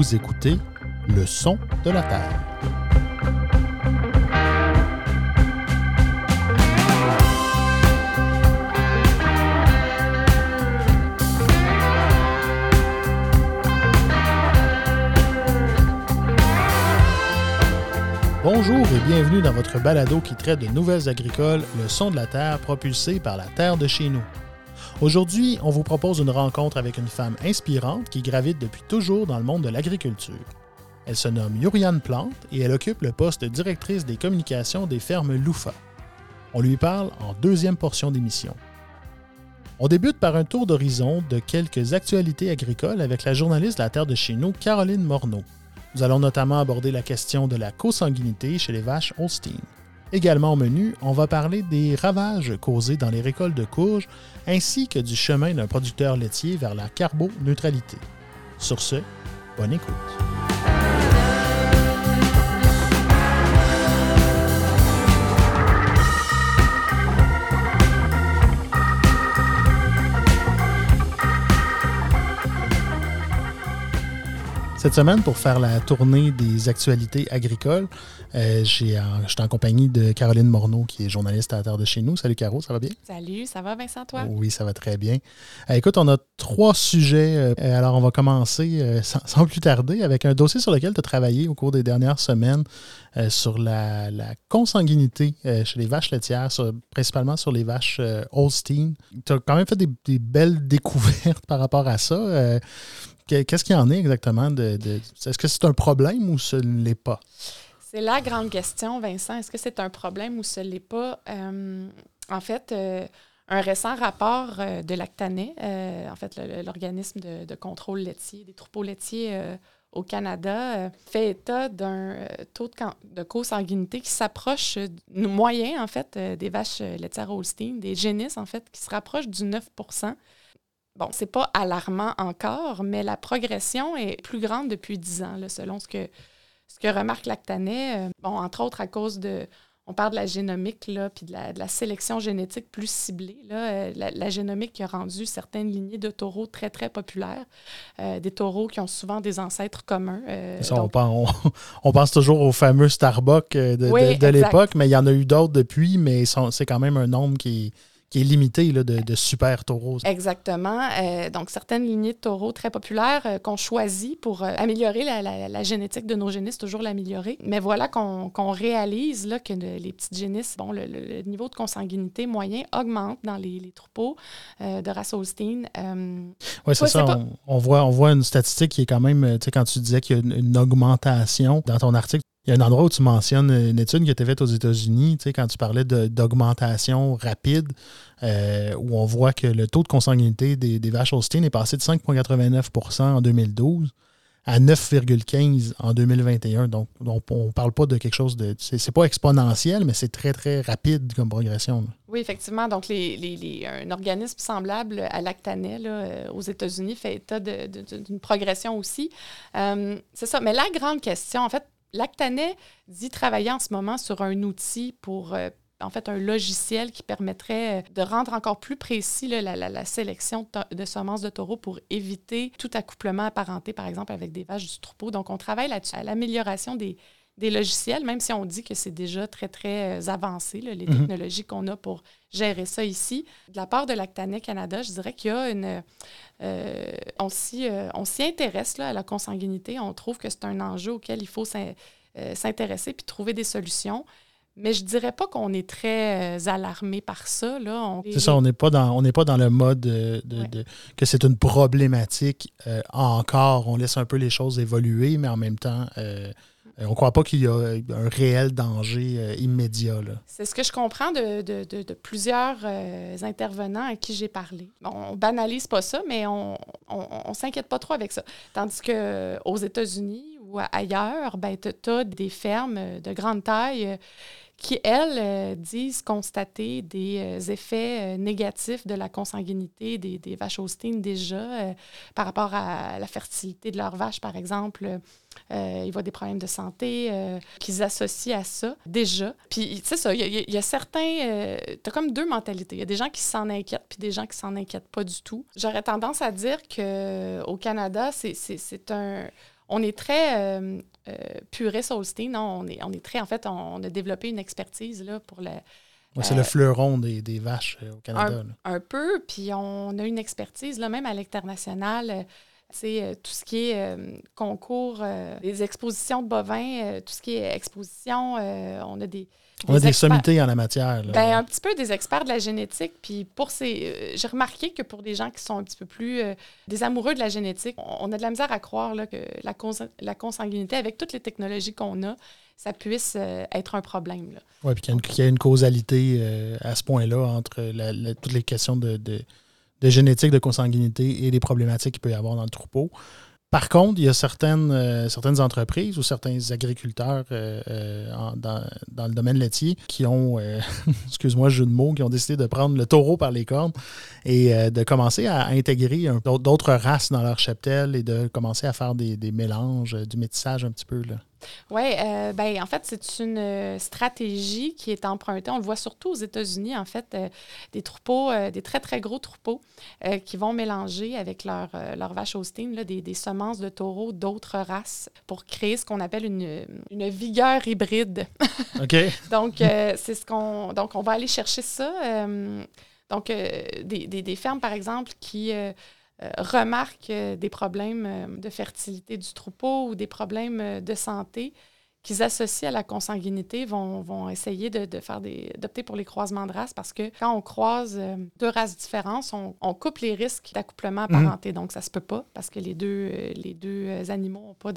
Vous écoutez Le son de la Terre. Bonjour et bienvenue dans votre balado qui traite de nouvelles agricoles, le son de la Terre propulsé par la Terre de chez nous. Aujourd'hui, on vous propose une rencontre avec une femme inspirante qui gravite depuis toujours dans le monde de l'agriculture. Elle se nomme Yuriane Plante et elle occupe le poste de directrice des communications des fermes Loufa. On lui parle en deuxième portion d'émission. On débute par un tour d'horizon de quelques actualités agricoles avec la journaliste de la Terre de chez nous, Caroline Morneau. Nous allons notamment aborder la question de la consanguinité chez les vaches Holstein. Également au menu, on va parler des ravages causés dans les récoltes de courges ainsi que du chemin d'un producteur laitier vers la carboneutralité. Sur ce, bonne écoute. Cette semaine, pour faire la tournée des actualités agricoles, euh, j'ai, je suis en compagnie de Caroline Morneau, qui est journaliste à la Terre de chez nous. Salut Caro, ça va bien? Salut, ça va Vincent, toi? Oui, ça va très bien. Euh, écoute, on a trois sujets. Euh, alors, on va commencer sans, plus tarder avec un dossier sur lequel tu as travaillé au cours des dernières semaines sur la, consanguinité chez les vaches laitières, principalement sur les vaches Holstein. Tu as quand même fait des, des, belles découvertes par rapport à ça. Qu'est-ce qu'il en est exactement? De, Est-ce que c'est un problème ou ce ne l'est pas? C'est la grande question, Vincent. Est-ce que c'est un problème ou ce ne l'est pas? Euh, en fait, euh, un récent rapport euh, de l'Actanet, en fait, l'organisme de, contrôle laitier des troupeaux laitiers au Canada, fait état d'un taux de, de co-sanguinité qui s'approche moyen, en fait, des vaches laitières Holstein, des génisses, en fait, qui se rapproche du 9 Bon, c'est pas alarmant encore, mais la progression est plus grande depuis 10 ans, selon ce que, ce que remarque Lactanet. Euh, bon, entre autres à cause de, on parle de la génomique, là, puis de la, sélection génétique plus ciblée. Là, euh, la, génomique qui a rendu certaines lignées de taureaux très, très populaires. Euh, des taureaux qui ont souvent des ancêtres communs. on, pense toujours aux fameux Starbucks de, de l'époque, mais il y en a eu d'autres depuis, mais c'est quand même un nombre qui, qui est limité là, de, super taureaux. Exactement. Euh, donc, certaines lignées de taureaux très populaires euh, qu'on choisit pour euh, améliorer la, génétique de nos génisses, toujours l'améliorer. Mais voilà qu'on réalise là, que les petites génisses, bon, le, niveau de consanguinité moyen augmente dans les, troupeaux de race Holstein. oui, c'est ça. On, voit, on voit une statistique qui est quand même, tu sais, quand tu disais qu'il y a une augmentation dans ton article, il y a un endroit où tu mentionnes une étude qui a été faite aux États-Unis, tu sais, quand tu parlais d'augmentation rapide, euh, où on voit que le taux de consanguinité des, vaches Holstein est passé de 5,89% en 2012 à 9,15 en 2021. Donc, on ne parle pas de quelque chose de. C'est pas exponentiel, mais c'est très, très rapide comme progression. Oui, effectivement. Donc, les, un organisme semblable à Lactanet euh, aux États-Unis fait état d'une progression aussi. Euh, c'est ça. Mais la grande question, en fait, Lactanet dit travailler en ce moment sur un outil pour, euh, en fait, un logiciel qui permettrait euh, de rendre encore plus précis la, sélection de, semences de taureaux pour éviter tout accouplement apparenté, par exemple, avec des vaches du troupeau. Donc, on travaille là-dessus, à l'amélioration des, logiciels, même si on dit que c'est déjà très, très euh, avancé, les mhm. technologies qu'on a pour gérer ça ici. De la part de Lactanet Canada, je dirais qu'il y a une... Euh, on s'y intéresse là, à la consanguinité. On trouve que c'est un enjeu auquel il faut s'intéresser puis trouver des solutions. Mais je dirais pas qu'on est très euh, alarmé par ça. C'est ça, on n'est pas, dans, pas dans le mode de, que c'est une problématique euh, encore. On laisse un peu les choses évoluer, mais en même temps, euh, on ne croit pas qu'il y a un réel danger immédiat. C'est ce que je comprends de, plusieurs intervenants à qui j'ai parlé. on ne banalise pas ça, mais on ne s'inquiète pas trop avec ça. Tandis qu'aux États-Unis ou ailleurs, ben, tu as des fermes de grande taille qui, elles, euh, disent constater des euh, effets euh, négatifs de la consanguinité des, des vaches Holstein déjà par rapport à la fertilité de leurs vaches, par exemple. ils voient des problèmes de santé qu'ils associent à ça déjà. Puis, c'est ça, il y, a certains... tu as comme deux mentalités. Il y a des gens qui s'en inquiètent, puis des gens qui s'en inquiètent pas du tout. J'aurais tendance à dire qu'au Canada, c'est un on est très euh, euh, puriste Holstein. On est, on est très, en fait, on, a développé une expertise là, pour le. c'est le fleuron des, des vaches au Canada. Un, un, peu, puis on a une expertise, là, même à l'international. C'est tout ce qui est concours, des expositions de bovins, tout ce qui est exposition. on a des, on a des sommités en la matière. Ben, un petit peu des experts de la génétique. Puis pour ces. Euh, j'ai remarqué que pour des gens qui sont un petit peu plus. Euh, des amoureux de la génétique, on, a de la misère à croire là, que la, la consanguinité, avec toutes les technologies qu'on a, ça puisse euh, être un problème. Oui, puis qu'il y, a une causalité à ce point-là entre toutes les questions de, de, de, génétique, de consanguinité et les problématiques qu'il peut y avoir dans le troupeau. Par contre, il y a certaines, euh, certaines entreprises ou certains agriculteurs euh, euh, dans, dans, le domaine laitier qui ont, excuse-moi, jeu de mots, qui ont décidé de prendre le taureau par les cornes et de commencer à intégrer d'autres races dans leur cheptel et de commencer à faire des, mélanges, du métissage un petit peu. Là. Oui, euh, ben, en fait, c'est une euh, stratégie qui est empruntée. On le voit surtout aux États-Unis, en fait, euh, des troupeaux, des très, très gros troupeaux qui vont mélanger avec leur, leur vache Holstein des, des, semences de taureaux d'autres races pour créer ce qu'on appelle une, une, vigueur hybride. OK. donc, c'est ce qu'on. Donc, on va aller chercher ça. donc, des, des, des, fermes, par exemple, qui euh, remarquent euh, des problèmes euh, de fertilité du troupeau ou des problèmes de santé qu'ils associent à la consanguinité vont, vont essayer de, de faire des d'opter pour les croisements de races parce que quand on croise deux races différentes, on, on coupe les risques d'accouplement mhm. apparenté. Donc, ça se peut pas parce que les deux, les deux animaux n'ont pas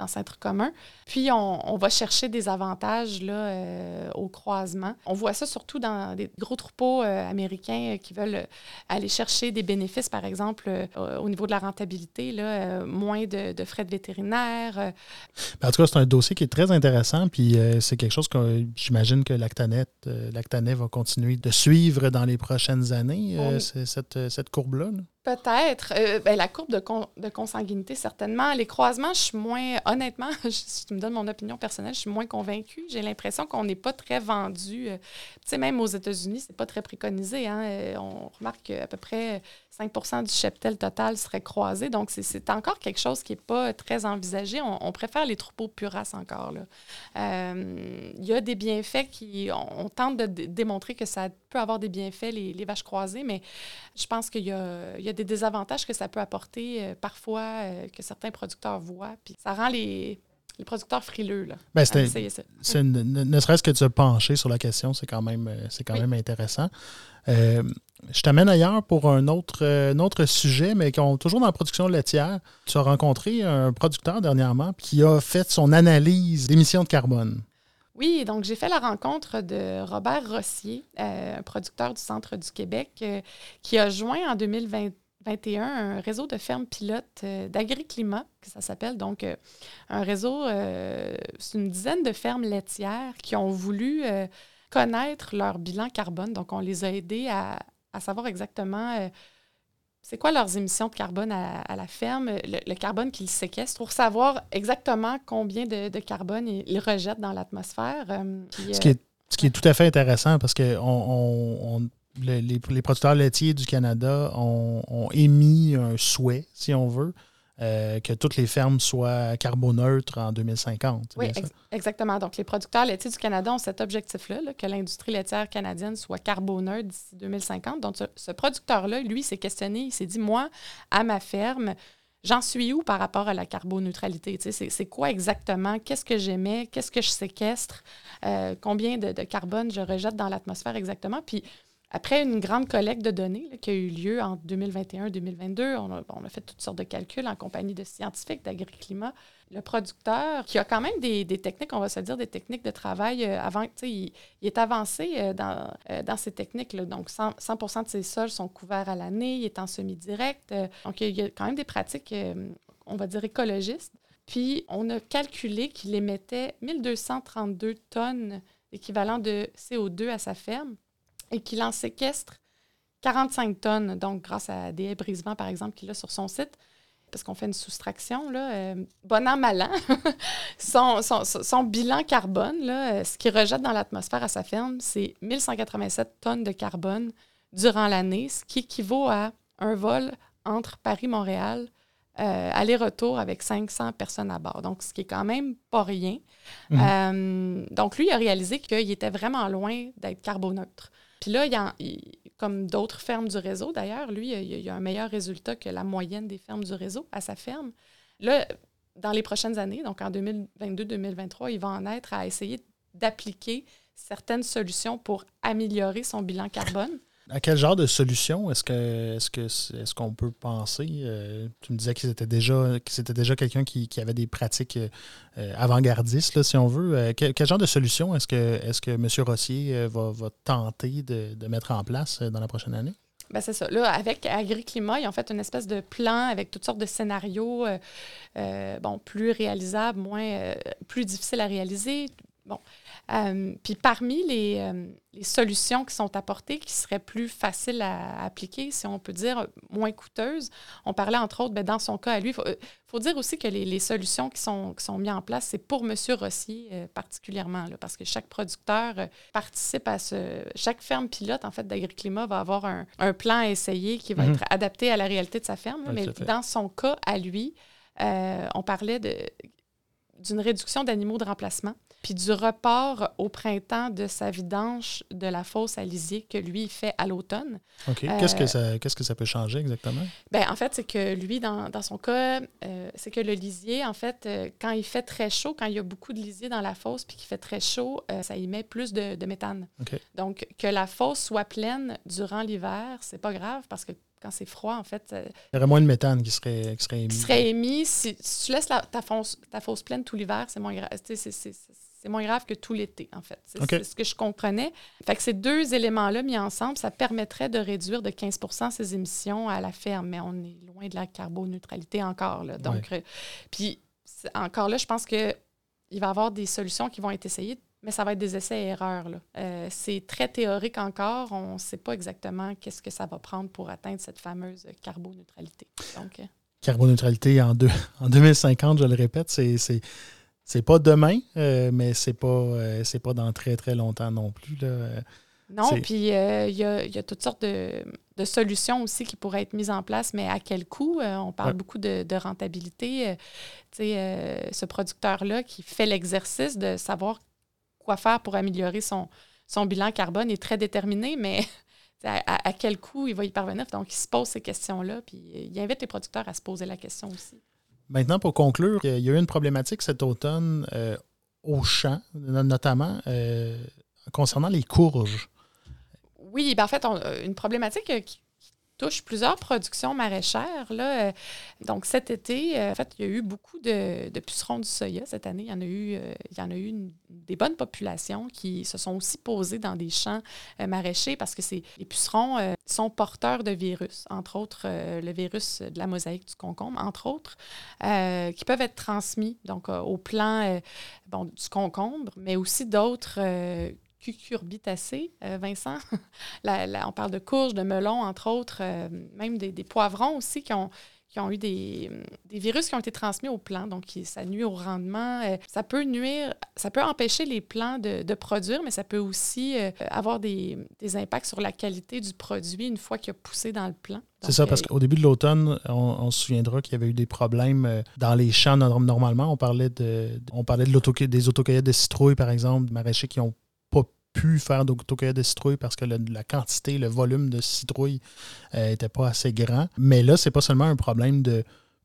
de, centre commun. Puis, on, va chercher des avantages là, euh, au croisement. On voit ça surtout dans des gros troupeaux euh, américains euh, qui veulent aller chercher des bénéfices, par exemple, au niveau de la rentabilité, là, moins de, frais de vétérinaire. Ben, en tout cas, c'est un dossier qui est très intéressant. Puis, c'est quelque chose que j'imagine que Lactanet, Lactanet va continuer de suivre dans les prochaines années, cette, cette courbe-là. là Peut-être. Euh, ben, la courbe de, consanguinité, certainement. Les croisements, je suis moins, honnêtement, si tu me donnes mon opinion personnelle, je suis moins convaincue. J'ai l'impression qu'on n'est pas très vendu. Euh, tu sais, même aux États-Unis, c'est pas très préconisé. Hein? Euh, on remarque qu'à peu près 5% du cheptel total serait croisé. Donc, c'est encore quelque chose qui n'est pas très envisagé. On, préfère les troupeaux puras encore. Euh, il y a des bienfaits qui. On, tente de démontrer que ça peut avoir des bienfaits, les, vaches croisées, mais je pense qu'il y, y a, des désavantages que ça peut apporter euh, parfois, euh, que certains producteurs voient. Puis ça rend les, les producteurs frileux. Là, ben, ne, serait-ce que de se pencher sur la question, c'est quand même, c'est quand même intéressant. Euh, je t'amène ailleurs pour un autre, euh, autre sujet, mais qui ont toujours dans la production laitière. Tu as rencontré un producteur dernièrement qui a fait son analyse d'émissions de carbone. Oui, donc j'ai fait la rencontre de Robert Rossier, euh, producteur du centre du Québec, qui a joint en 2021 un réseau de fermes pilotes d'agriclimat, que ça s'appelle. Donc, un réseau, c'est une dizaine de fermes laitières qui ont voulu connaître leur bilan carbone. Donc, on les a aidés à, savoir exactement euh, c'est quoi leurs émissions de carbone à, la ferme, le, carbone qu'ils séquestrent, pour savoir exactement combien de, carbone ils, rejettent dans l'atmosphère. Euh, ce, qui est, ce qui est tout à fait intéressant parce que on, les, les, producteurs laitiers du Canada ont, émis un souhait, si on veut, euh, que toutes les fermes soient carboneutres en 2050. Oui, exactement. Donc, les producteurs laitiers du Canada ont cet objectif-là, que l'industrie laitière canadienne soit carboneutre d'ici 2050. Donc, ce, producteur-là, lui, s'est questionné, il s'est dit, moi, à ma ferme, j'en suis où par rapport à la carboneutralité? C'est quoi exactement? Qu'est-ce que j'aimais? Qu'est-ce que je séquestre? Euh, combien de, de, carbone je rejette dans l'atmosphère exactement? Puis, après une grande collecte de données qui a eu lieu en 2021-2022, on, a, fait toutes sortes de calculs en compagnie de scientifiques d'agriclimat. Le producteur, qui a quand même des, techniques, on va se dire, des techniques de travail euh, avant, il, est avancé euh, dans, euh, dans ces techniques-là. Donc, 100, de ses sols sont couverts à l'année, il est en semi-direct. donc, il y a quand même des pratiques, on va dire, écologistes. Puis, on a calculé qu'il émettait 1232 tonnes équivalent de CO2 à sa ferme et qu'il en séquestre 45 tonnes, donc grâce à des brisements, par exemple, qu'il a sur son site, parce qu'on fait une soustraction, là, euh, bon an, mal an, son, bilan carbone, là, euh, ce qu'il rejette dans l'atmosphère à sa ferme, c'est 1187 tonnes de carbone durant l'année, ce qui équivaut à un vol entre Paris-Montréal aller-retour avec 500 personnes à bord. Donc, ce qui est quand même pas rien. Mhm. donc, lui, il a réalisé qu'il était vraiment loin d'être carboneutre. Puis là, il, comme d'autres fermes du réseau d'ailleurs, lui, il, a un meilleur résultat que la moyenne des fermes du réseau à sa ferme. Là, dans les prochaines années, donc en 2022-2023, il va en être à essayer d'appliquer certaines solutions pour améliorer son bilan carbone. À quel genre de solution est-ce que est-ce est-ce qu'on peut penser? Euh, Tu me disais que c'était déjà déjà quelqu'un qui, avait des pratiques euh, avant-gardistes, si on veut. Euh, quel, genre de solution est-ce que est-ce que M. Rossier va, tenter de, mettre en place dans la prochaine année? Ben c'est ça. Là, avec Agriclimat, ils ont fait une espèce de plan avec toutes sortes de scénarios, bon, plus réalisables, moins, plus difficiles à réaliser. Bon, euh, puis parmi euh, les, solutions qui sont apportées, qui seraient plus faciles à, appliquer, si on peut dire moins coûteuses, on parlait entre autres, ben, dans son cas à lui, il faut, euh, dire aussi que les, solutions qui sont, qui sont mises en place, c'est pour M. Rossier particulièrement, là, parce que chaque producteur participe à ce... Chaque ferme pilote, en fait, d'Agriclimat va avoir un, plan à essayer qui va mhm. être adapté à la réalité de sa ferme. mais dans son cas à lui, on parlait de d'une réduction d'animaux de remplacement puis du report au printemps de sa vidange de la fosse à lisier que lui fait à l'automne. OK. qu'est-ce, que euh, ça, qu'est-ce que ça peut changer exactement? Bien, en fait, c'est que lui, dans, son cas, euh, c'est que le lisier, en fait, euh, quand il fait très chaud, quand il y a beaucoup de lisier dans la fosse puis qu'il fait très chaud, ça émet plus de, méthane. Donc, que la fosse soit pleine durant l'hiver, c'est pas grave parce que quand c'est froid, en fait. Il y aurait moins de méthane qui serait, qui serait émis. Qui serait émis. Si, tu laisses ta, fosse, ta fosse pleine tout l'hiver, c'est moins grave. C'est, c'est moins grave que tout l'été, en fait. C'est ce que je comprenais. Fait que ces deux éléments-là mis ensemble, ça permettrait de réduire de 15% ses émissions à la ferme, mais on est loin de la carboneutralité encore. Là. Donc, euh, puis encore là, je pense qu'il va y avoir des solutions qui vont être essayées, mais ça va être des essais et erreurs. Euh, c'est très théorique encore. On ne sait pas exactement qu'est-ce que ça va prendre pour atteindre cette fameuse carboneutralité. Donc, euh, Carboneutralité en, deux, en 2050, je le répète, c'est c'est pas demain, euh, mais c'est pas, euh, c'est pas dans très, très longtemps non plus. Là. Non, puis euh, il y, a, toutes sortes de, solutions aussi qui pourraient être mises en place, mais à quel coût? on parle beaucoup de, rentabilité. ce producteur-là qui fait l'exercice de savoir quoi faire pour améliorer son, son bilan carbone est très déterminé, mais à, à, quel coût il va y parvenir? Donc, il se pose ces questions-là, puis il invite les producteurs à se poser la question aussi. Maintenant, pour conclure, il y a eu une problématique cet automne euh, au champ, notamment euh, concernant les courges. Oui, ben en fait, une problématique qui touche plusieurs productions maraîchères. Là. Euh, donc cet été, euh, en fait, il y a eu beaucoup de, pucerons du soya cette année. Il y en a eu, euh, il y en a eu des bonnes populations qui se sont aussi posées dans des champs maraîchers parce que les pucerons sont porteurs de virus, entre autres le virus de la mosaïque du concombre, entre autres, qui peuvent être transmis donc au plan bon, du concombre, mais aussi d'autres cucurbitacées, euh, Vincent. on parle de courges, de melons, entre autres, euh, même des, poivrons aussi qui ont, qui ont eu des, virus qui ont été transmis aux plants, donc ça nuit au rendement. Euh, ça peut nuire, ça peut empêcher les plants de, produire, mais ça peut aussi avoir des, impacts sur la qualité du produit une fois qu'il a poussé dans le plant. C'est ça, parce qu'au début de l'automne, on, se souviendra qu'il y avait eu des problèmes dans les champs normalement. On parlait de, on parlait de des autocueillettes de citrouilles, par exemple, maraîchers qui ont pu faire d'autocueillette de citrouilles parce que la quantité, le volume de citrouilles n'était euh, pas assez grand. Mais là, c'est pas seulement un problème de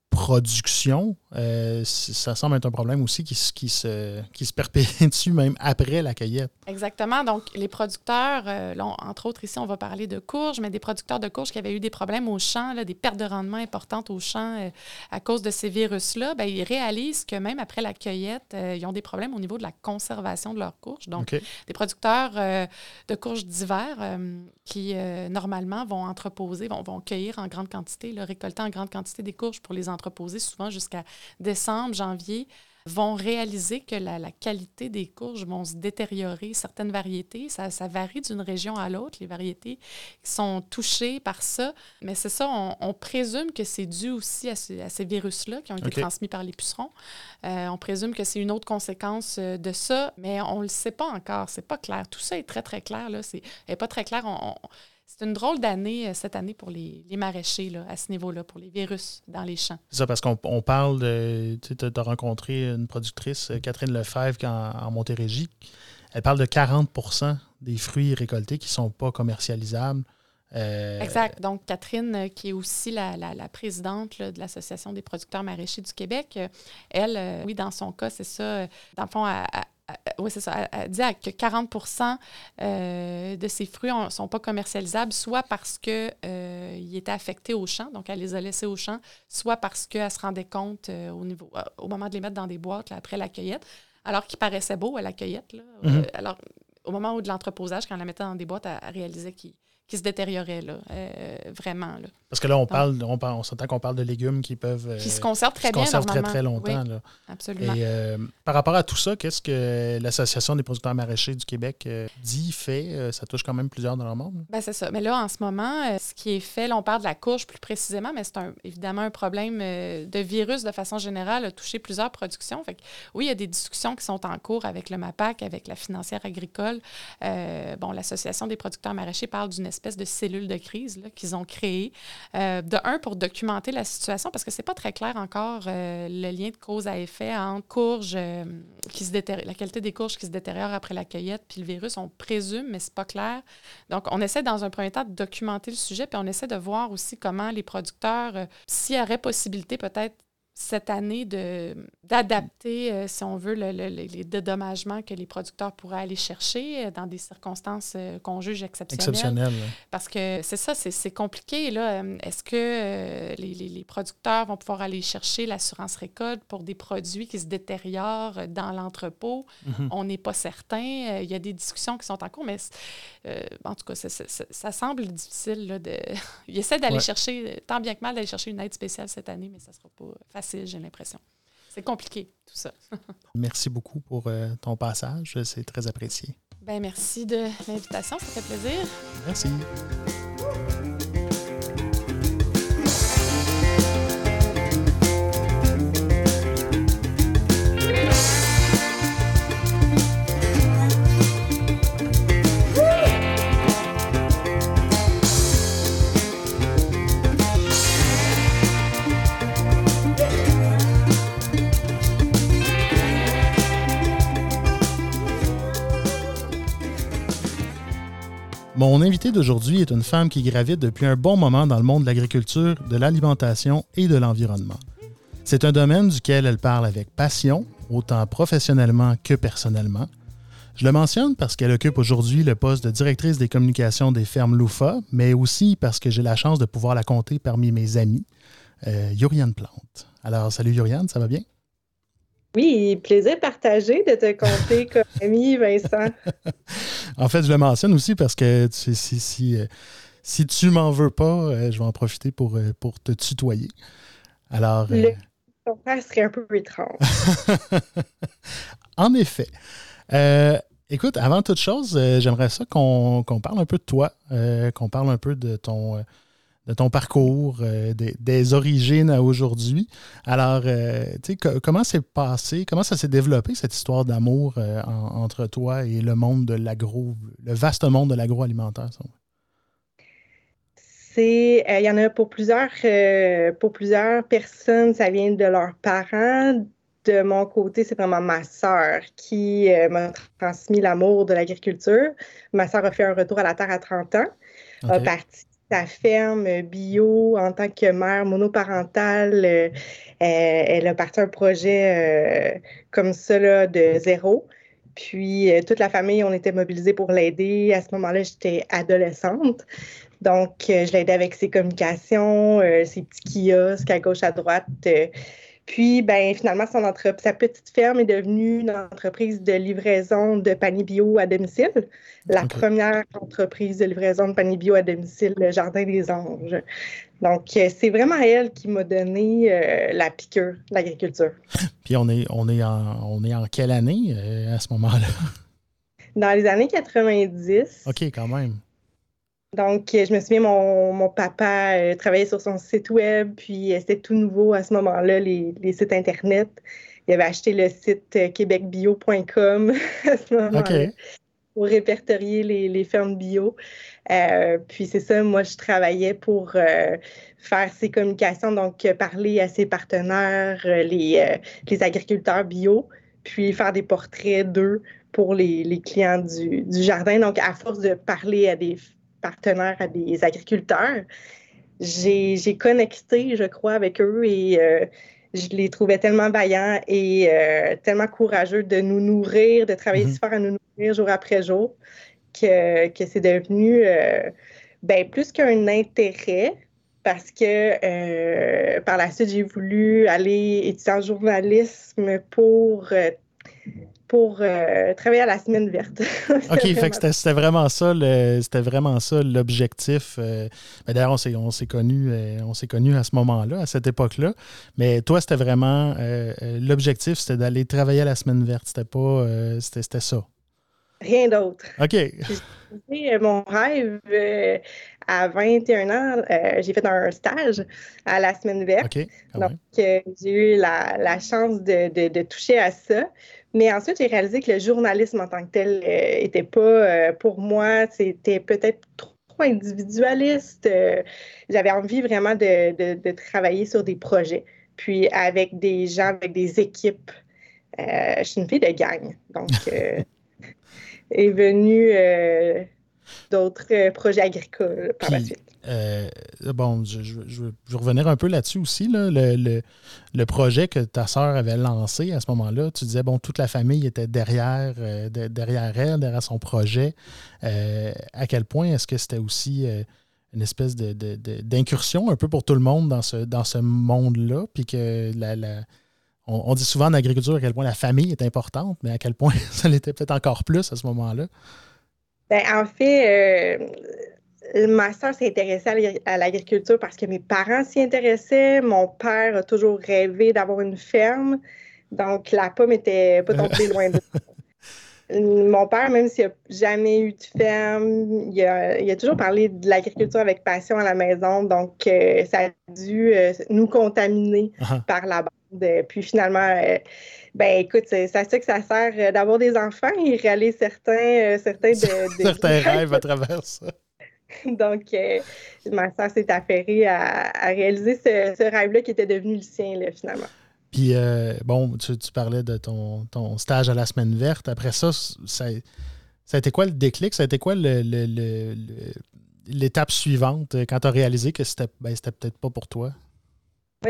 production, euh, ça semble être un problème aussi qui, qui, se, qui se perpétue même après la cueillette. Exactement. Donc, les producteurs, euh, entre autres ici, on va parler de courges, mais des producteurs de courges qui avaient eu des problèmes au champ, là, des pertes de rendement importantes au champ euh, à cause de ces virus-là, ben, ils réalisent que même après la cueillette, ils ont des problèmes au niveau de la conservation de leurs courges. Donc, des producteurs de courges d'hiver qui, normalement, vont entreposer, vont, vont cueillir en grande quantité, récolter en grande quantité des courges pour les entreposer entreposés souvent jusqu'à décembre, janvier, vont réaliser que la, qualité des courges vont se détériorer. Certaines variétés, ça, varie d'une région à l'autre, les variétés qui sont touchées par ça. Mais c'est ça, on, présume que c'est dû aussi à, ces virus-là qui ont été transmis par les pucerons. Euh, on présume que c'est une autre conséquence euh, de ça, mais on ne le sait pas encore. C'est pas clair. Tout ça est très, très clair. Là. C'est pas très clair. On, c'est une drôle d'année cette année pour les, maraîchers là, à ce niveau-là, pour les virus dans les champs. C'est ça, parce qu'on parle de. Tu as rencontré une productrice, Catherine Lefebvre, en, en Montérégie. Elle parle de 40 des fruits récoltés qui ne sont pas commercialisables. Euh, exact. Donc, Catherine, euh, qui est aussi la, présidente de l'Association des producteurs maraîchers du Québec, euh, elle, oui, dans son cas, c'est ça. Dans le fond, oui, c'est ça. Elle, dit que 40% de ces fruits ne sont pas commercialisables, soit parce qu'ils euh, étaient affectés au champ, donc elle les a laissés au champ, soit parce qu'elle se rendait compte au, niveau, au moment de les mettre dans des boîtes après la cueillette, alors qu'ils paraissaient beaux à la cueillette. Mm-hmm. alors, au moment où de l'entreposage, quand elle la mettait dans des boîtes, elle, réalisait qu'ils qui se détériorait, là, euh, vraiment. Là. Parce que là, on, parle, on, on s'entend qu'on parle de légumes qui peuvent. qui se conservent très bien. Se conservent très, très longtemps. là. Absolument. Et euh, par rapport à tout ça, qu'est-ce que l'Association des producteurs maraîchers du Québec euh, dit, fait Ça touche quand même plusieurs dans le monde? Ben, c'est ça. Mais là, en ce moment, ce qui est fait, là, on parle de la courge plus précisément, mais c'est évidemment un problème de virus de façon générale, a touché plusieurs productions. Fait oui, il y a des discussions qui sont en cours avec le MAPAC, avec la financière agricole. bon, l'Association des producteurs maraîchers parle d'une espèce de cellule de crise qu'ils ont créée. Euh, de un, pour documenter la situation, parce que c'est pas très clair encore euh, le lien de cause à effet entre courges euh, qui se la qualité des courges qui se détériore après la cueillette, puis le virus, on présume, mais c'est pas clair. Donc, on essaie dans un premier temps de documenter le sujet, puis on essaie de voir aussi comment les producteurs, s'il y aurait possibilité peut-être cette année d'adapter, euh, si on veut, les dédommagements que les producteurs pourraient aller chercher euh, dans des circonstances euh, qu'on juge exceptionnelles. Exceptionnelles. Parce que c'est ça, c'est compliqué. là. Est-ce que les, les, producteurs vont pouvoir aller chercher l'assurance récolte pour des produits qui se détériorent dans l'entrepôt? Mm-hmm. On n'est pas certain. Il y a des discussions qui sont en cours, mais en tout cas, ça, ça, semble difficile. Là, de... Ils essaient d'aller chercher, tant bien que mal, d'aller chercher une aide spéciale cette année, mais ça ne sera pas facile j'ai l'impression. C'est compliqué, tout ça. merci beaucoup pour euh, ton passage. C'est très apprécié. Ben, merci de l'invitation. Ça fait plaisir. Merci. Mon invité d'aujourd'hui est une femme qui gravite depuis un bon moment dans le monde de l'agriculture, de l'alimentation et de l'environnement. C'est un domaine duquel elle parle avec passion, autant professionnellement que personnellement. Je le mentionne parce qu'elle occupe aujourd'hui le poste de directrice des communications des fermes Loufa, mais aussi parce que j'ai la chance de pouvoir la compter parmi mes amis, euh, Yuriane Plante. Alors, salut Yuriane, ça va bien? Oui, plaisir partagé de te compter comme ami, Vincent. en fait, je le mentionne aussi parce que si, si, si, euh, si tu m'en veux pas, euh, je vais en profiter pour, euh, pour te tutoyer. Alors. Le, ton père serait un peu étrange. en effet. écoute, avant toute chose, j'aimerais ça qu'on parle un peu de toi, qu'on parle un peu de ton de ton parcours, euh, des, origines à aujourd'hui. Alors, euh, tu sais, comment s'est passé, comment ça s'est développé, cette histoire d'amour euh, entre toi et le monde de l'agro, le vaste monde de l'agroalimentaire? C'est, il y en a pour plusieurs, pour plusieurs personnes, ça vient de leurs parents. De mon côté, c'est vraiment ma sœur qui m'a transmis l'amour de l'agriculture. Ma sœur a fait un retour à la terre à 30 ans, a parti sa ferme bio en tant que mère monoparentale. Euh, elle a parti un projet euh, comme ça de zéro. Puis euh, toute la famille, on était mobilisés pour l'aider. À ce moment-là, j'étais adolescente. Donc, je l'aidais avec ses communications, ses petits kiosques à gauche, à droite. Puis, ben, finalement, son sa petite ferme est devenue une entreprise de livraison de paniers bio à domicile. La première entreprise de livraison de paniers bio à domicile, le Jardin des Anges. Donc, euh, c'est vraiment elle qui m'a donné euh, la piqûre l'agriculture. Puis, on est, on, est en, on est en quelle année euh, à ce moment-là? Dans les années 90. OK, quand même. Donc, euh, je me souviens, mon, mon papa euh, travaillait sur son site web, puis euh, c'était tout nouveau à ce moment-là, les, sites Internet. Il avait acheté le site québecbio.com à ce moment-là. pour répertorier les, fermes bio. puis c'est ça, moi, je travaillais pour faire ces communications, donc parler à ses partenaires, les, les agriculteurs bio, puis faire des portraits d'eux pour les, clients du, jardin. Donc, à force de parler à des partenaires, à des agriculteurs, j'ai connecté, je crois, avec eux et euh, je les trouvais tellement vaillants et euh, tellement courageux de nous nourrir, de travailler si fort à nous nourrir jour après jour, que, que c'est devenu euh, ben, plus qu'un intérêt, parce que par la suite, j'ai voulu aller étudier en journalisme pour pour euh, travailler à la semaine verte. OK, fait que c'était vraiment ça, c'était vraiment ça l'objectif. Euh, ben, d'ailleurs, on s'est on s'est connus euh, connu à ce moment-là, à cette époque-là. Mais toi, c'était vraiment l'objectif, c'était d'aller travailler à la semaine verte. C'était pas c'était ça. Rien d'autre. OK. Mon rêve, à 21 ans, j'ai fait un stage à la semaine verte. OK. Donc, j'ai eu la, la chance de, de, de toucher à ça. Mais ensuite, j'ai réalisé que le journalisme en tant que tel n'était euh, pas euh, pour moi, c'était peut-être trop individualiste. Euh, j'avais envie vraiment de, travailler sur des projets, puis avec des gens, avec des équipes. je suis une fille de gang, donc est venu d'autres projets agricoles par la suite. Euh, bon, je, veux revenir un peu là-dessus aussi. le, projet que ta sœur avait lancé à ce moment-là, tu disais, bon, toute la famille était derrière, euh, derrière elle, derrière son projet. Euh, à quel point est-ce que c'était aussi une espèce d'incursion un peu pour tout le monde dans ce, dans ce monde-là? Puis que la, on, dit souvent en agriculture à quel point la famille est importante, mais à quel point ça l'était peut-être encore plus à ce moment-là. Ben, en fait, ma soeur s'est intéressée à l'agriculture parce que mes parents s'y intéressaient. Mon père a toujours rêvé d'avoir une ferme. Donc, la pomme était pas tombée loin de Mon père, même s'il n'a jamais eu de ferme, il a, toujours parlé de l'agriculture avec passion à la maison. Donc, euh, ça a dû euh, nous contaminer uh-huh. par la bande. Puis finalement, euh, ben écoute, c'est ça que ça sert d'avoir des enfants et réaliser certains, certains, de, certains rêves à travers ça. Donc, euh, ma soeur s'est affairée à, réaliser ce, rêve-là qui était devenu le sien, finalement. Puis, euh, bon, tu, parlais de ton, stage à la semaine verte. Après ça, ça, a été quoi le déclic? Ça a été quoi l'étape suivante euh, quand tu as réalisé que c'était ben, peut-être pas pour toi?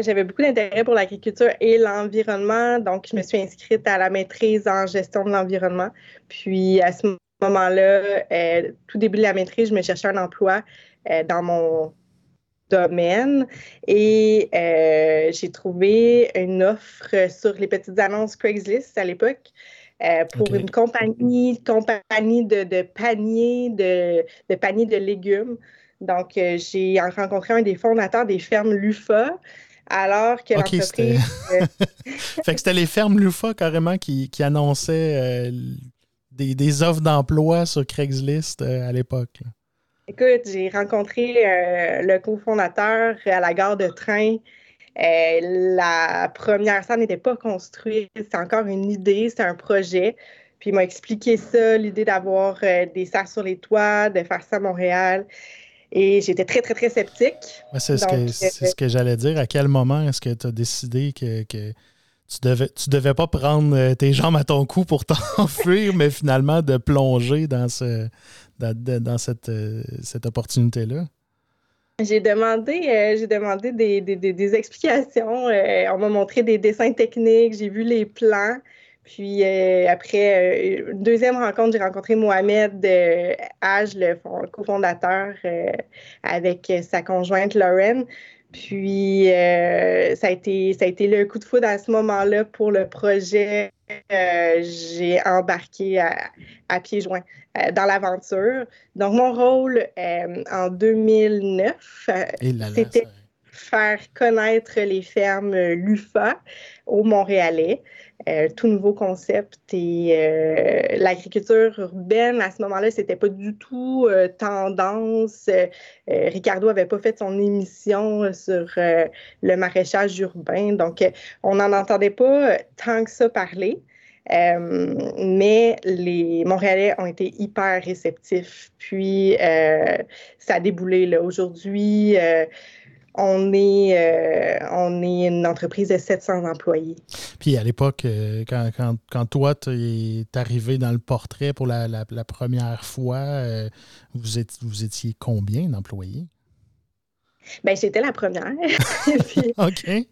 j'avais beaucoup d'intérêt pour l'agriculture et l'environnement, donc je me suis inscrite à la maîtrise en gestion de l'environnement. Puis à ce moment-là, euh, tout début de la maîtrise, je me cherchais un emploi euh, dans mon domaine et euh, j'ai trouvé une offre sur les petites annonces Craigslist à l'époque. pour une compagnie, compagnie de, de paniers de, de, paniers de légumes. Donc, j'ai rencontré un des fondateurs des fermes LUFA, alors que l'entreprise... fait que c'était les fermes LUFA carrément qui, qui annonçaient des, offres d'emploi sur Craigslist euh, à l'époque? Écoute, j'ai rencontré euh, le cofondateur à la gare de train. Euh, la première salle n'était pas construite, c'était encore une idée, c'était un projet. Puis il m'a expliqué ça, l'idée d'avoir des salles sur les toits, de faire ça à Montréal. Et j'étais très, très, très sceptique. c'est ce, que, j'allais dire. À quel moment est-ce que tu as décidé que tu devais, tu devais pas prendre euh, tes jambes à ton cou pour t'enfuir, mais finalement de plonger dans, ce, dans, cette, euh, cette opportunité-là? J'ai demandé, euh, j'ai demandé des, des, explications. on m'a montré des dessins techniques, j'ai vu les plans. Puis après une deuxième rencontre, j'ai rencontré Mohamed Hage, le cofondateur, avec sa conjointe Lauren. Puis, euh, ça, a été, ça a été le coup de foudre à ce moment-là pour le projet. Euh, j'ai embarqué à, pieds joints euh, dans l'aventure. Donc, mon rôle en 2009, c'était faire connaître les fermes LUFA au Montréalais. Euh, tout nouveau concept et euh, l'agriculture urbaine à ce moment-là, c'était pas du tout euh, tendance. Ricardo avait pas fait son émission sur le maraîchage urbain, donc on n'en entendait pas tant que ça parler. mais les Montréalais ont été hyper réceptifs. Puis, ça a déboulé. Aujourd'hui, on est, euh, on est une entreprise de 700 employés. Puis à l'époque, euh, quand, quand, quand, toi, tu es arrivé dans le portrait pour la, la, première fois, euh, vous, êtes, vous étiez combien d'employés? Bien, j'étais la première. OK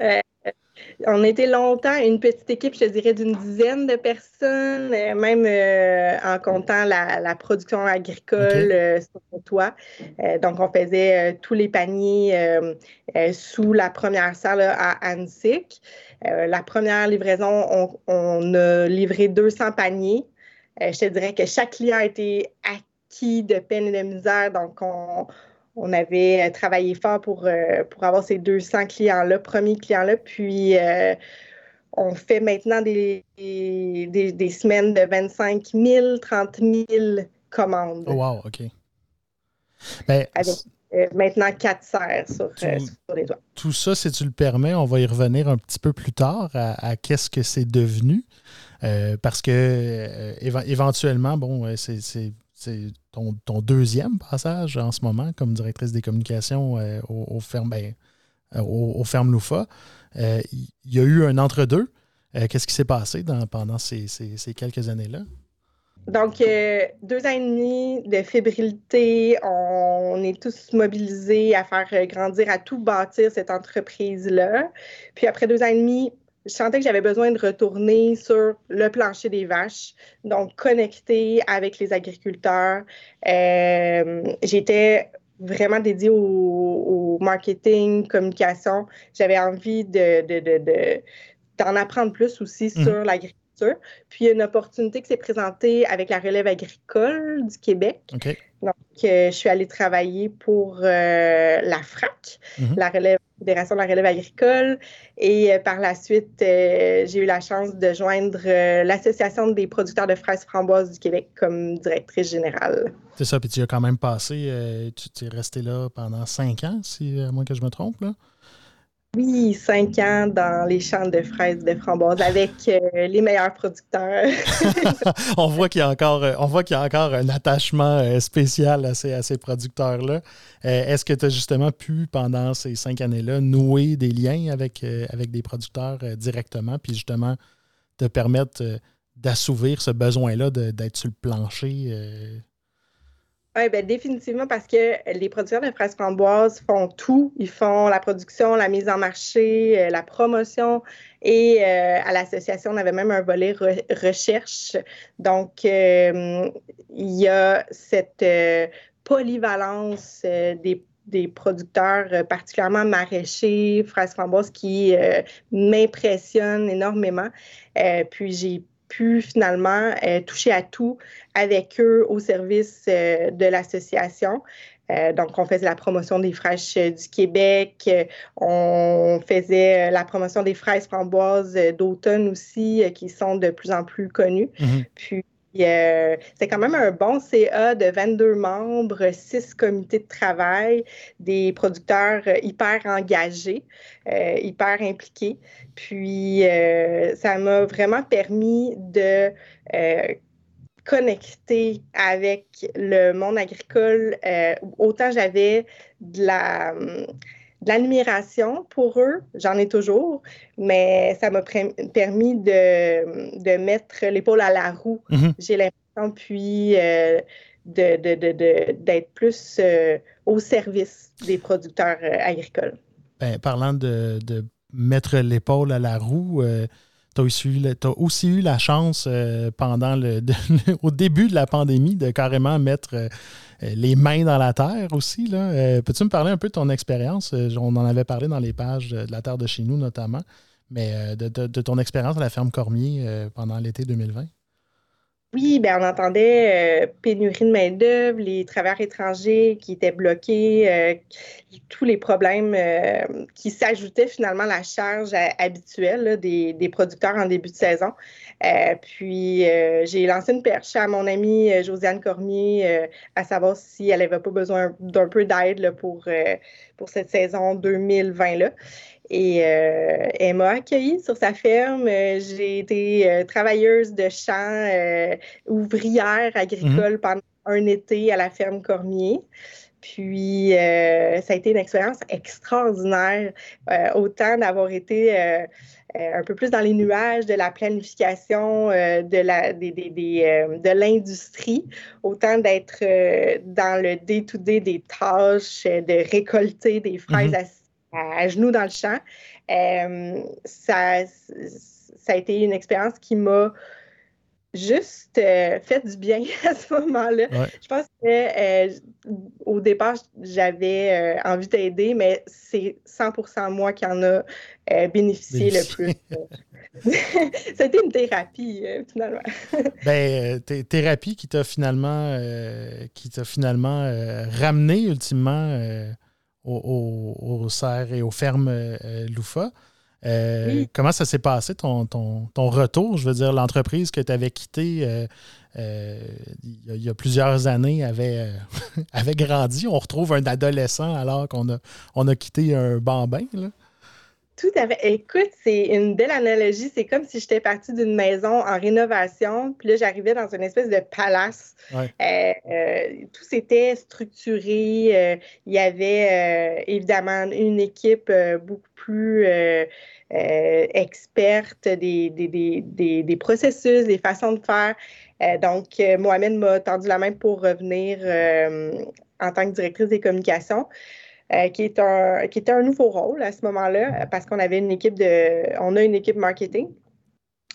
on était longtemps une petite équipe, je dirais, d'une dizaine de personnes, euh, même euh, en comptant la, production agricole euh, sur le toit. donc, on faisait tous les paniers sous la première salle à Annecy. la première livraison, on, a livré 200 paniers. je te dirais que chaque client a été acquis de peine et de misère. Donc, on, on avait euh, travaillé fort pour, euh, pour avoir ces 200 clients-là, premiers clients-là. Puis, euh, on fait maintenant des, des, semaines de 25 000, 30 000 commandes. Oh wow, OK. Ben, Avec maintenant quatre serres sur, les doigts. Tout ça, si tu le permets, on va y revenir un petit peu plus tard à, qu'est-ce que c'est devenu. parce que éventuellement, bon, c'est ton, deuxième passage en ce moment comme directrice des communications euh, au, ferme, ben, euh, au, Loufa. Euh, il y a eu un entre-deux. Qu'est-ce qui s'est passé pendant ces, quelques années-là? Donc, deux ans et demi de fébrilité. On est tous mobilisés à faire grandir, à tout bâtir cette entreprise-là. Puis après deux ans et demi, je sentais que j'avais besoin de retourner sur le plancher des vaches, donc connecter avec les agriculteurs. Euh, j'étais vraiment dédiée au, marketing, communication. J'avais envie de, d'en apprendre plus aussi mhm. sur l'agriculture. Puis, il y a une opportunité qui s'est présentée avec la relève agricole du Québec. Donc, euh, je suis allée travailler pour euh, la FRAC, mhm. la relève Fédération de la relève agricole. Et euh, par la suite, euh, j'ai eu la chance de joindre euh, l'Association des producteurs de fraises framboises du Québec comme directrice générale. C'est ça, puis tu as quand même passé, tu es resté là pendant cinq ans, si à moins que je me trompe, là? Oui, cinq ans dans les champs de fraises de framboises avec euh, les meilleurs producteurs. on voit qu'il y a encore, euh, on voit qu'il y a encore un attachement euh, spécial à ces, à ces producteurs-là. Est-ce que tu as justement pu, pendant ces cinq années-là, nouer des liens avec, avec des producteurs directement, puis justement te permettre d'assouvir ce besoin-là d'être sur le plancher oui, ben, définitivement parce que les producteurs de fraises framboises font tout. Ils font la production, la mise en marché, euh, la promotion et euh, à l'association, on avait même un volet recherche. Donc, euh, il y a cette polyvalence des producteurs particulièrement maraîchers, fraises framboises, qui m'impressionnent énormément. puis j'ai pu finalement euh, toucher à tout avec eux au service euh, de l'association. Euh, donc, on faisait la promotion des fraîches du Québec, on faisait la promotion des fraises framboises d'automne aussi, qui sont de plus en plus connues. Mm-hmm. Puis, euh, c'est quand même un bon CA de 22 membres, 6 comités de travail, des producteurs euh, hyper engagés, euh, hyper impliqués. Puis, ça m'a vraiment permis de connecter avec le monde agricole. autant j'avais de la de l'admiration pour eux, j'en ai toujours, mais ça m'a permis de, de mettre l'épaule à la roue. Mm-hmm. J'ai l'impression, puis, euh, d'être plus euh, au service des producteurs euh, agricoles. Ben, parlant de, mettre l'épaule à la roue, tu as, aussi eu la chance pendant le, au début de la pandémie de carrément mettre euh, les mains dans la terre aussi. Euh, peux-tu me parler un peu de ton expérience? Euh, on en avait parlé dans les pages de la terre de chez nous notamment, mais de, ton expérience à la ferme Cormier pendant l'été 2020. Oui, ben on entendait pénurie de main-d'œuvre, les travailleurs étrangers qui étaient bloqués, tous les problèmes qui s'ajoutaient finalement à la charge habituelle des, des, producteurs en début de saison. Euh, puis, euh, j'ai lancé une perche à mon amie euh, Josiane Cormier à savoir si elle n'avait pas besoin d'un peu d'aide pour, pour cette saison 2020-là. Et euh, elle m'a accueillie sur sa ferme. J'ai été travailleuse de champ, ouvrière agricole mhm. pendant un été à la ferme Cormier. Puis, ça a été une expérience extraordinaire, autant d'avoir été euh, un peu plus dans les nuages de la planification euh, de la, des, euh, de l'industrie, autant d'être dans le day-to-day des tâches, de récolter des fraises mm-hmm. à, genoux dans le champ. ça, ça a été une expérience qui m'a juste euh, fait du bien à ce moment-là. Je pense que euh, au départ, j'avais euh, envie d'aider, mais c'est 100% moi qui en a bénéficié le plus. C'était une thérapie, finalement. ben, thérapie qui t'a finalement, qui t'a finalement ramené ultimement au, au, au, cerf et aux fermes Loufa. Euh, comment ça s'est passé, ton, ton, retour? Je veux dire, l'entreprise que tu avais quittée euh, euh, il, y a, plusieurs années avait, avait grandi. On retrouve un adolescent alors qu'on a, on a quitté un bambin. Là. Tout à fait. Écoute, c'est une belle analogie. C'est comme si j'étais partie d'une maison en rénovation, puis là, j'arrivais dans une espèce de palace. tout s'était structuré. il y avait évidemment une équipe beaucoup plus euh, experte des, des, des, processus, des façons de faire. Euh, donc, euh, Mohamed m'a tendu la main pour revenir en tant que directrice des communications. Qui, est un, qui était un nouveau rôle à ce moment-là, parce qu'on avait une équipe de. On a une équipe marketing.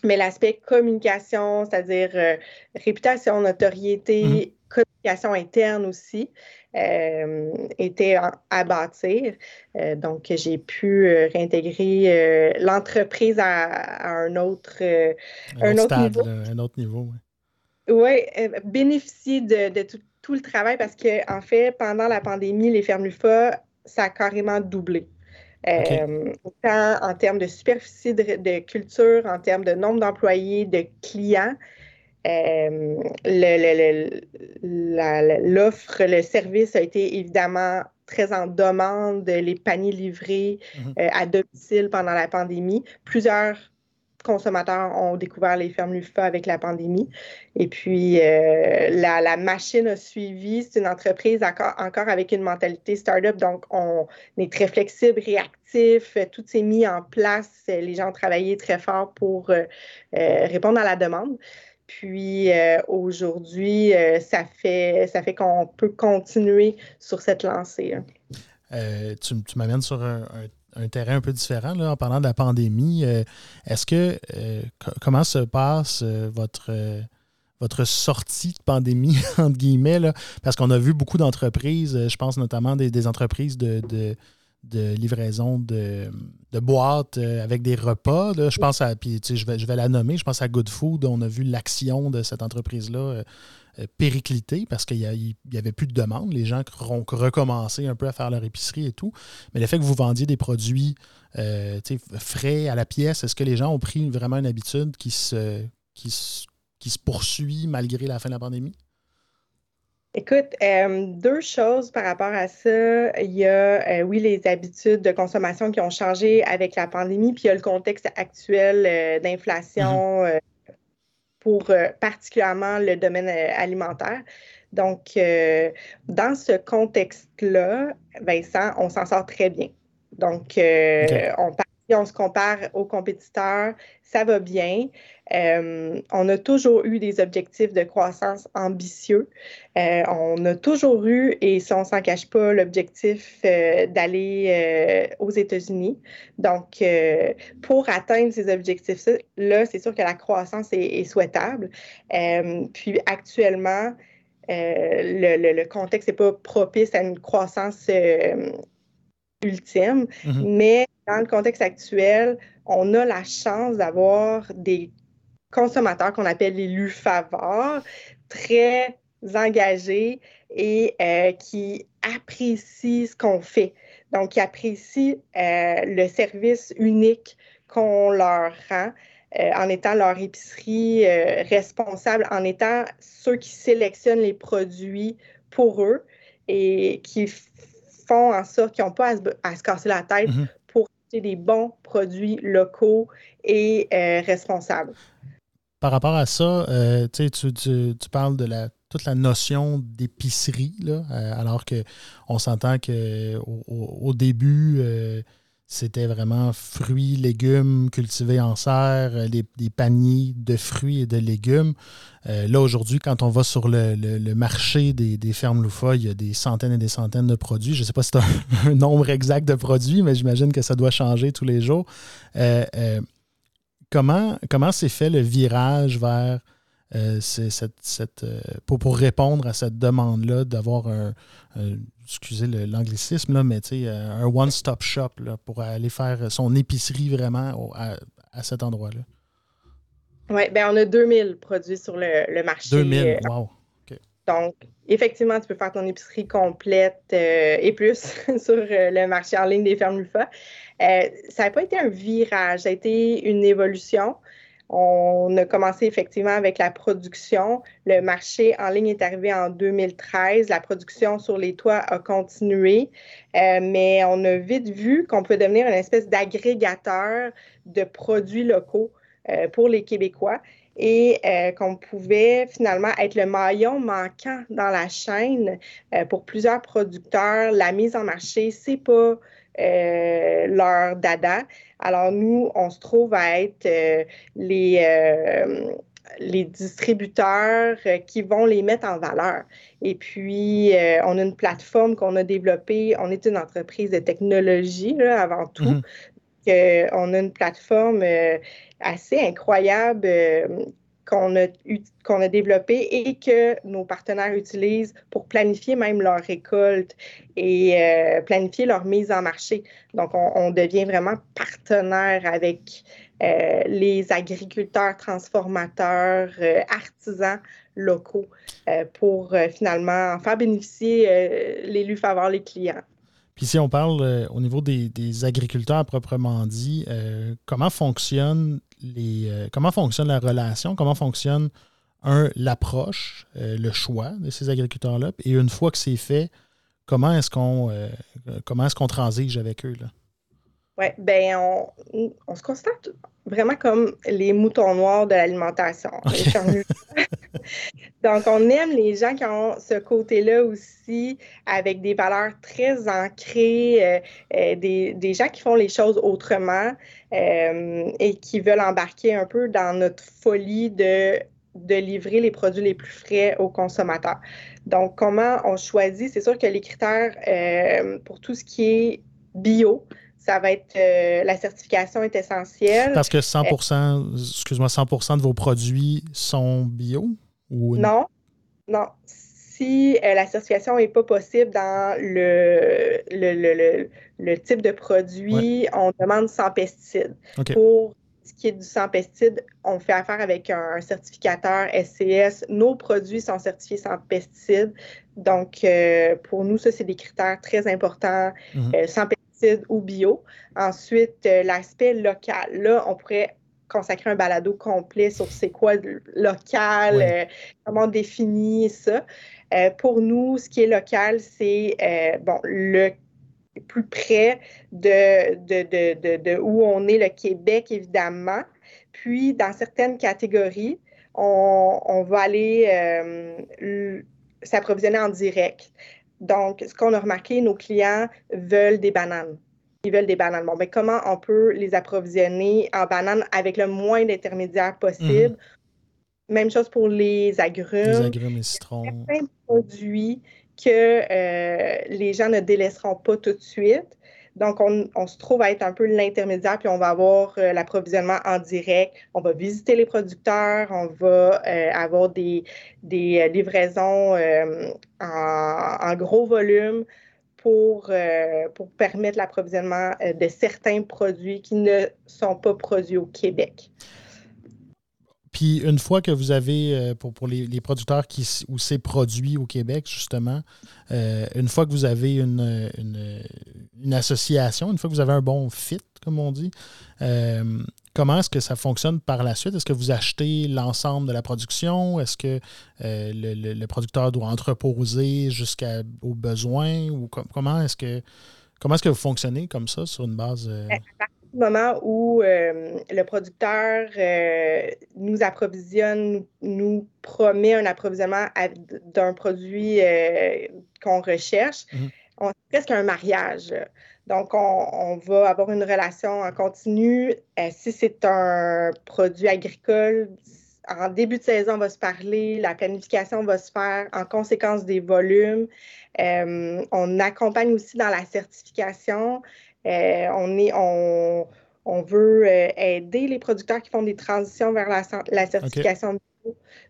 Mais l'aspect communication, c'est-à-dire réputation, notoriété, mm-hmm. communication interne aussi, euh, était à bâtir. Euh, donc, j'ai pu euh, réintégrer l'entreprise à, un autre, un, autre, niveau. un autre niveau. Oui, bénéficier de, tout, le travail parce que, en fait, pendant la pandémie, les fermes LUFA, ça a carrément doublé. autant en termes de superficie de, culture, en termes de nombre d'employés, de clients. Euh, l'offre, le, service a été évidemment très en demande, les paniers livrés mhm. euh, à domicile pendant la pandémie. Plusieurs consommateurs ont découvert les fermes LUFA avec la pandémie. Et puis, euh, la, machine a suivi. C'est une entreprise encore, avec une mentalité start-up, donc on est très flexible, réactif. Tout s'est mis en place. Les gens ont travaillé très fort pour répondre à la demande. Puis euh, aujourd'hui, euh, ça fait, ça fait qu'on peut continuer sur cette lancée. Hein. Euh, tu, m'amènes sur un, terrain un peu différent là, en parlant de la pandémie. Est-ce que comment se passe votre votre sortie de pandémie, entre guillemets, parce qu'on a vu beaucoup d'entreprises, je pense notamment des, entreprises de livraison de, boîtes euh, avec des repas. Je pense à, puis je vais, je vais la nommer, je pense à Good Food. On a vu l'action de cette entreprise-là euh, euh, péricliter parce qu'il n'y avait plus de demande. Les gens ont recommencé un peu à faire leur épicerie et tout. Mais le fait que vous vendiez des produits frais à la pièce, est-ce que les gens ont pris vraiment une habitude qui se poursuit malgré la fin de la pandémie? Écoute, euh, deux choses par rapport à ça. Il y a, euh, oui, les habitudes de consommation qui ont changé avec la pandémie, puis il y a le contexte actuel euh, d'inflation mm-hmm. pour particulièrement le domaine alimentaire. Donc, dans ce contexte-là, Vincent, on s'en sort très bien. Donc, on on se compare aux compétiteurs, ça va bien. Euh, on a toujours eu des objectifs de croissance ambitieux. Euh, on a toujours eu, et si on ne s'en cache pas, l'objectif euh, d'aller aux États-Unis. Donc, pour atteindre ces objectifs-là, c'est sûr que la croissance est, souhaitable. puis actuellement, le, contexte n'est pas propice à une croissance ultime, mm-hmm. mais dans le contexte actuel, on a la chance d'avoir des consommateurs qu'on appelle les lufavores, très engagés et euh, qui apprécient ce qu'on fait. Donc, qui apprécient euh, le service unique qu'on leur rend. Euh, en étant leur épicerie responsable, en étant ceux qui sélectionnent les produits pour eux et qui font en sorte qu'ils n'ont pas à se, casser la tête mm-hmm des bons produits locaux et responsables. Par rapport à ça, tu, tu, parles de toute la notion d'épicerie, alors qu'on s'entend qu'au au, début, c'était vraiment fruits, légumes cultivés en serre, euh, des paniers de fruits et de légumes. Euh, là, aujourd'hui, quand on va sur le, marché des, fermes loufa, il y a des centaines et des centaines de produits. Je ne sais pas si c'est un, nombre exact de produits, mais j'imagine que ça doit changer tous les jours. Euh, comment comment s'est fait le virage vers cette, pour, pour, répondre à cette demande-là d'avoir un, excusez l'anglicisme, là, mais euh, un one-stop shop là, pour aller faire son épicerie vraiment à, cet endroit-là. Oui, ben on a 2000 produits sur le, marché. 2000, euh, wow. Donc, effectivement, tu peux faire ton épicerie complète euh, et plus sur le marché en ligne des fermes Lufa. ça n'a pas été un virage, ça a été une évolution. On a commencé effectivement avec la production. Le marché en ligne est arrivé en 2013. La production sur les toits a continué, euh, mais on a vite vu qu'on peut devenir une espèce d'agrégateur de produits locaux euh, pour les Québécois et euh, qu'on pouvait finalement être le maillon manquant dans la chaîne pour plusieurs producteurs. La mise en marché, c'est pas euh, leur dada. Alors nous, on se trouve à être euh, les, euh, les distributeurs qui vont les mettre en valeur. Et puis, on a une plateforme qu'on a développée. On est une entreprise de technologie avant tout. Mm-hmm. on a une plateforme assez incroyable qu'on a, qu'on a développé et que nos partenaires utilisent pour planifier même leur récolte et euh, planifier leur mise en marché. Donc, on, devient vraiment partenaire avec euh, les agriculteurs, transformateurs, euh, artisans locaux pour finalement faire bénéficier l'élu faveur les clients. Puis si on parle au niveau des, des, agriculteurs proprement dit, comment fonctionne euh, comment fonctionne la relation, comment fonctionne, un, l'approche, euh, le choix de ces agriculteurs-là, et une fois que c'est fait, comment est-ce qu'on euh, transige avec eux? Oui, ben on, on, se constate vraiment comme les moutons noirs de l'alimentation. Donc, on aime les gens qui ont ce côté-là aussi, avec des valeurs très ancrées, des, des, gens qui font les choses autrement, euh, et qui veulent embarquer un peu dans notre folie de, de livrer les produits les plus frais aux consommateurs. Donc, comment on choisit? C'est sûr que les critères euh, pour tout ce qui est bio, ça va être euh, la certification est essentielle. Parce que 100 excuse-moi, 100 de vos produits sont bio ou non? Non, si euh, la certification n'est pas possible dans le, le, type de produit, on demande sans pesticides. Pour ce qui est du sans pesticides, on fait affaire avec un, certificateur SCS. Nos produits sont certifiés sans pesticides. Donc, euh, pour nous, ça, c'est des critères très importants, mhm. euh, sans pesticides ou bio. Ensuite, l'aspect local. Là, on pourrait consacrer un balado complet sur c'est quoi local, comment on définit ça. Euh, pour nous, ce qui est local, c'est euh, bon, le plus près de, de, où on est, le Québec, évidemment. Puis, dans certaines catégories, on, va aller euh, s'approvisionner en direct. Donc, ce qu'on a remarqué, nos clients veulent des bananes. Ils veulent des bananes. Bon, mais ben, comment on peut les approvisionner en bananes avec le moins d'intermédiaires possible? Mm-hmm. Même chose pour les agrumes. Les agrumes et citrons. Certains produits que euh, les gens ne délaisseront pas tout de suite. Donc, on, se trouve à être un peu l'intermédiaire, puis on va avoir euh, l'approvisionnement en direct. On va visiter les producteurs, on va euh, avoir des, des livraisons en, gros volume pour, pour permettre l'approvisionnement de certains produits qui ne sont pas produits au Québec. Puis une fois que vous avez, euh, pour, pour les, producteurs qui, où c'est produit au Québec, justement, euh, une fois que vous avez une, une, association, une fois que vous avez un bon fit, comme on dit, euh, comment est-ce que ça fonctionne par la suite? Est-ce que vous achetez l'ensemble de la production? Est-ce que le, producteur doit entreposer jusqu'aux besoins? Ou comment est-ce que Comment est-ce que vous fonctionnez comme ça sur une base? Du moment où le producteur nous approvisionne, nous, promet un approvisionnement d'un produit qu'on recherche, mmh on c'est presque un mariage. Donc, on, va avoir une relation en continu. si c'est un produit agricole, en début de saison, on va se parler, la planification va se faire en conséquence des volumes. Euh, on accompagne aussi dans la certification. Euh, on, est, on, on veut euh, aider les producteurs qui font des transitions vers la, la certification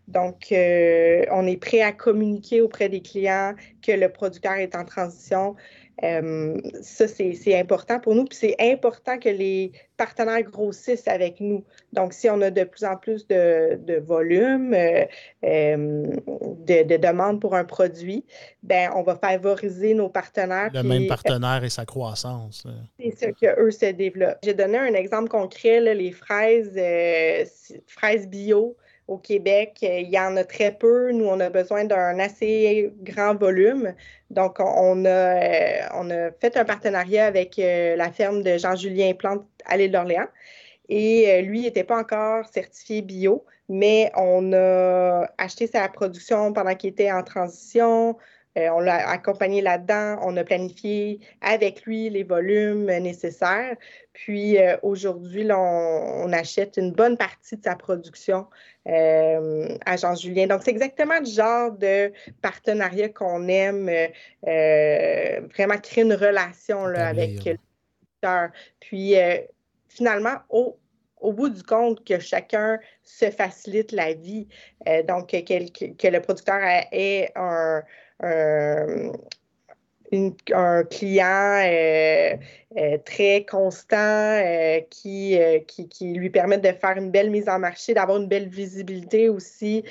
Donc, on est prêt à communiquer auprès des clients que le producteur est en transition. Euh, ça, c'est important pour nous. Puis c'est important que les partenaires grossissent avec nous. Donc, si on a de plus en plus de, de volume, euh, euh, de, demandes pour un produit, ben on va favoriser nos partenaires. Le même partenaire et sa croissance. C'est ça qu'eux se développent. J'ai donné un exemple concret, les fraises, fraises bio au Québec, euh, il y en a très peu. Nous, on a besoin d'un assez grand volume. Donc, on a, euh, on a fait un partenariat avec euh, la ferme de Jean-Julien Plante à l'île d'Orléans. Et lui, il n'était pas encore certifié bio, mais on a acheté sa production pendant qu'il était en transition. On l'a accompagné là-dedans. On a planifié avec lui les volumes nécessaires. Puis aujourd'hui, on, on, achète une bonne partie de sa production euh, à Jean-Julien. Donc, c'est exactement le genre de partenariat qu'on aime, euh, vraiment créer une relation là, avec le producteur. Puis, euh, finalement, au, au bout du compte, que chacun se facilite la vie. donc, que, que, le producteur ait un, un client euh, euh, très constant euh, qui, qui, lui permet de faire une belle mise en marché, d'avoir une belle visibilité aussi,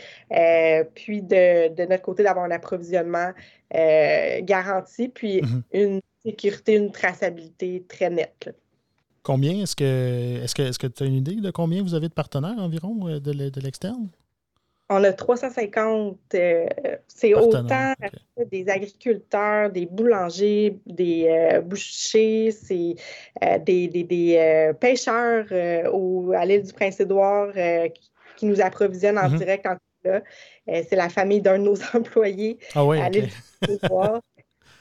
puis de, notre côté, d'avoir un approvisionnement garanti, puis mm-hmm. une sécurité, une traçabilité très nette. Combien? Est-ce que est-ce que est-ce que tu as une idée de combien vous avez de partenaires environ de l'externe? On a 350, euh, c'est autant des agriculteurs, des boulangers, des euh, bouchers, c'est euh, des, pêcheurs à l'île du Prince-Édouard qui, nous approvisionnent en mm-hmm. direct en là. c'est la famille d'un de nos employés ah à l'île du Prince-Édouard.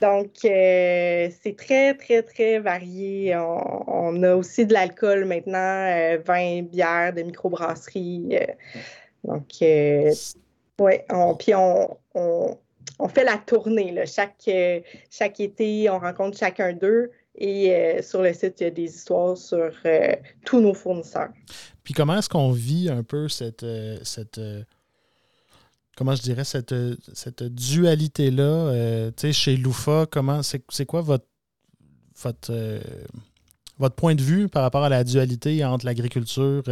Donc, c'est très, très, très varié. On, a aussi de l'alcool maintenant, vin, bière, de microbrasserie. Donc, euh, ouais, puis on, on, fait la tournée. Là. Chaque, euh, chaque été, on rencontre chacun d'eux. Et euh, sur le site, il y a des histoires sur tous nos fournisseurs. Puis comment est-ce qu'on vit un peu cette, cette comment je dirais, cette, cette dualité-là? tu sais, chez Loufa, comment c'est quoi votre, votre, votre point de vue par rapport à la dualité entre l'agriculture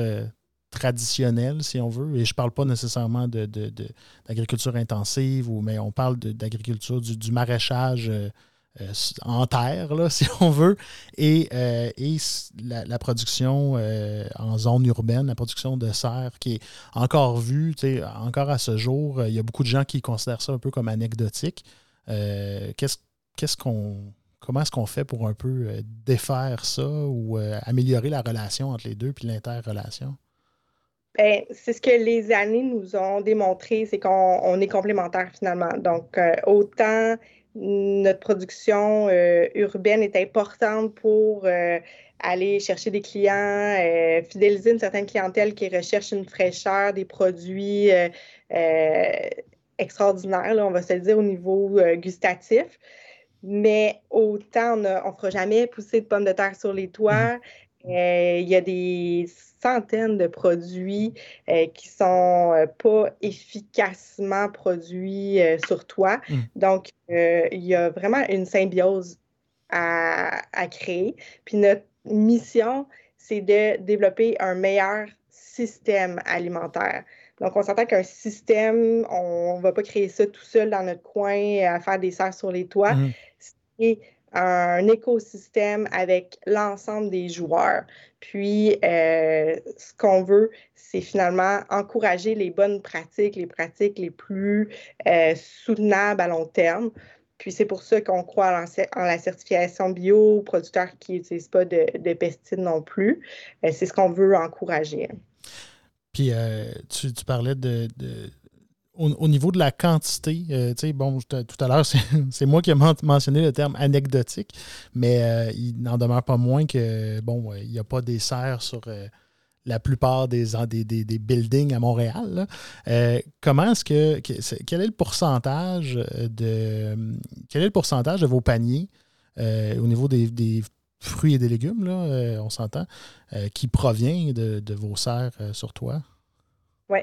traditionnelle, si on veut. Et je ne parle pas nécessairement d'agriculture de, intensive, ou, mais on parle d'agriculture, du, maraîchage euh, euh, en terre, si on veut, et, euh, la, production en zone urbaine, la production de serre, qui est encore vue, encore à ce jour, il y a beaucoup de gens qui considèrent ça un peu comme anecdotique. qu'est-ce, qu'est-ce qu'on comment est-ce qu'on fait pour un peu défaire ça ou améliorer la relation entre les deux puis l'interrelation? Ben, c'est ce que les années nous ont démontré, c'est qu'on est complémentaires finalement. Donc, euh, autant notre production euh, urbaine est importante pour euh, aller chercher des clients, fidéliser une certaine clientèle qui recherche une fraîcheur, des produits extraordinaires, on va se le dire au niveau gustatif. Mais autant on ne fera jamais pousser de pommes de terre sur les toits. Mmh. Il y a des centaines de produits euh, qui sont euh, pas efficacement produits euh, sur toi. Mm. Donc, il y a vraiment une symbiose à, créer. Puis notre mission, c'est de développer un meilleur système alimentaire. Donc, on s'entend qu'un système, on ne va pas créer ça tout seul dans notre coin à faire des serres sur les toits. Mm. C'est un écosystème avec l'ensemble des joueurs. Puis, euh, ce qu'on veut, c'est finalement encourager les bonnes pratiques, les pratiques les plus euh, soutenables à long terme Puis c'est pour ça qu'on croit en, la certification bio, producteurs qui n'utilisent pas de, pesticides non plus. Euh, c'est ce qu'on veut encourager. Puis tu, parlais de, au, niveau de la quantité, euh, tu sais, bon, tout à l'heure, c'est moi qui ai mentionné le terme anecdotique, mais il n'en demeure pas moins que, bon, il n'y a pas des serres sur la plupart des, des, des, buildings à Montréal. Euh, comment est-ce que, quel est le pourcentage de de vos paniers euh, au niveau des, fruits et des légumes, là, euh, on s'entend, qui provient de, vos serres sur toi? Oui.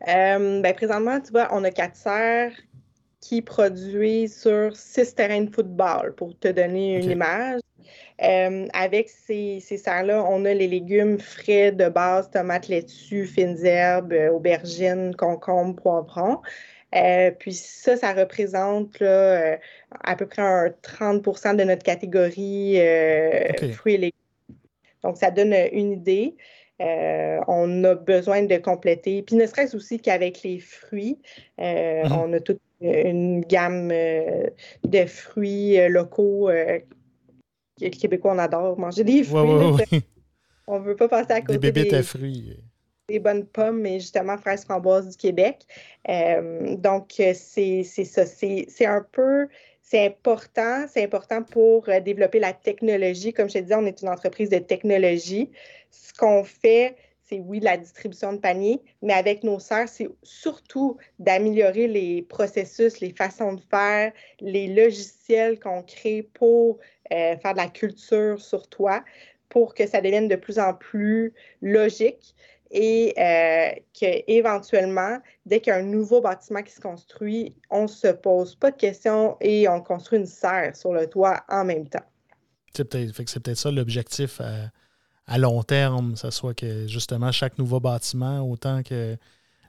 Ben, présentement, tu vois, on a quatre serres qui produisent sur six terrains de football, pour te donner une image. Euh, avec ces, ces serres-là, on a les légumes frais de base, tomates, laitue, fines herbes, euh, aubergines, concombres, poivrons. Euh, puis ça, ça représente à peu près un 30 de notre catégorie fruits et légumes. Donc, ça donne une idée. On a besoin de compléter. Puis ne serait-ce aussi qu'avec les fruits, mm-hmm. on a toute une gamme de fruits locaux les Québécois, on adore manger des fruits. On ne veut pas passer à côté des, bébés des, fruits. des bonnes pommes, mais justement fraises framboises du Québec. Euh, donc, c'est ça. C'est un peu c'est important, c'est important pour euh, développer la technologie. Comme je te disais, on est une entreprise de technologie. Ce qu'on fait, c'est oui, la distribution de paniers, mais avec nos serres, c'est surtout d'améliorer les processus, les façons de faire, les logiciels qu'on crée pour euh, faire de la culture sur toi pour que ça devienne de plus en plus logique et euh, qu'éventuellement, dès qu'il nouveau bâtiment qui se construit, on ne se pose pas de questions et on construit une serre sur le toit en même temps. C'est peut-être ça l'objectif à, long terme, ça soit que justement chaque nouveau bâtiment, autant que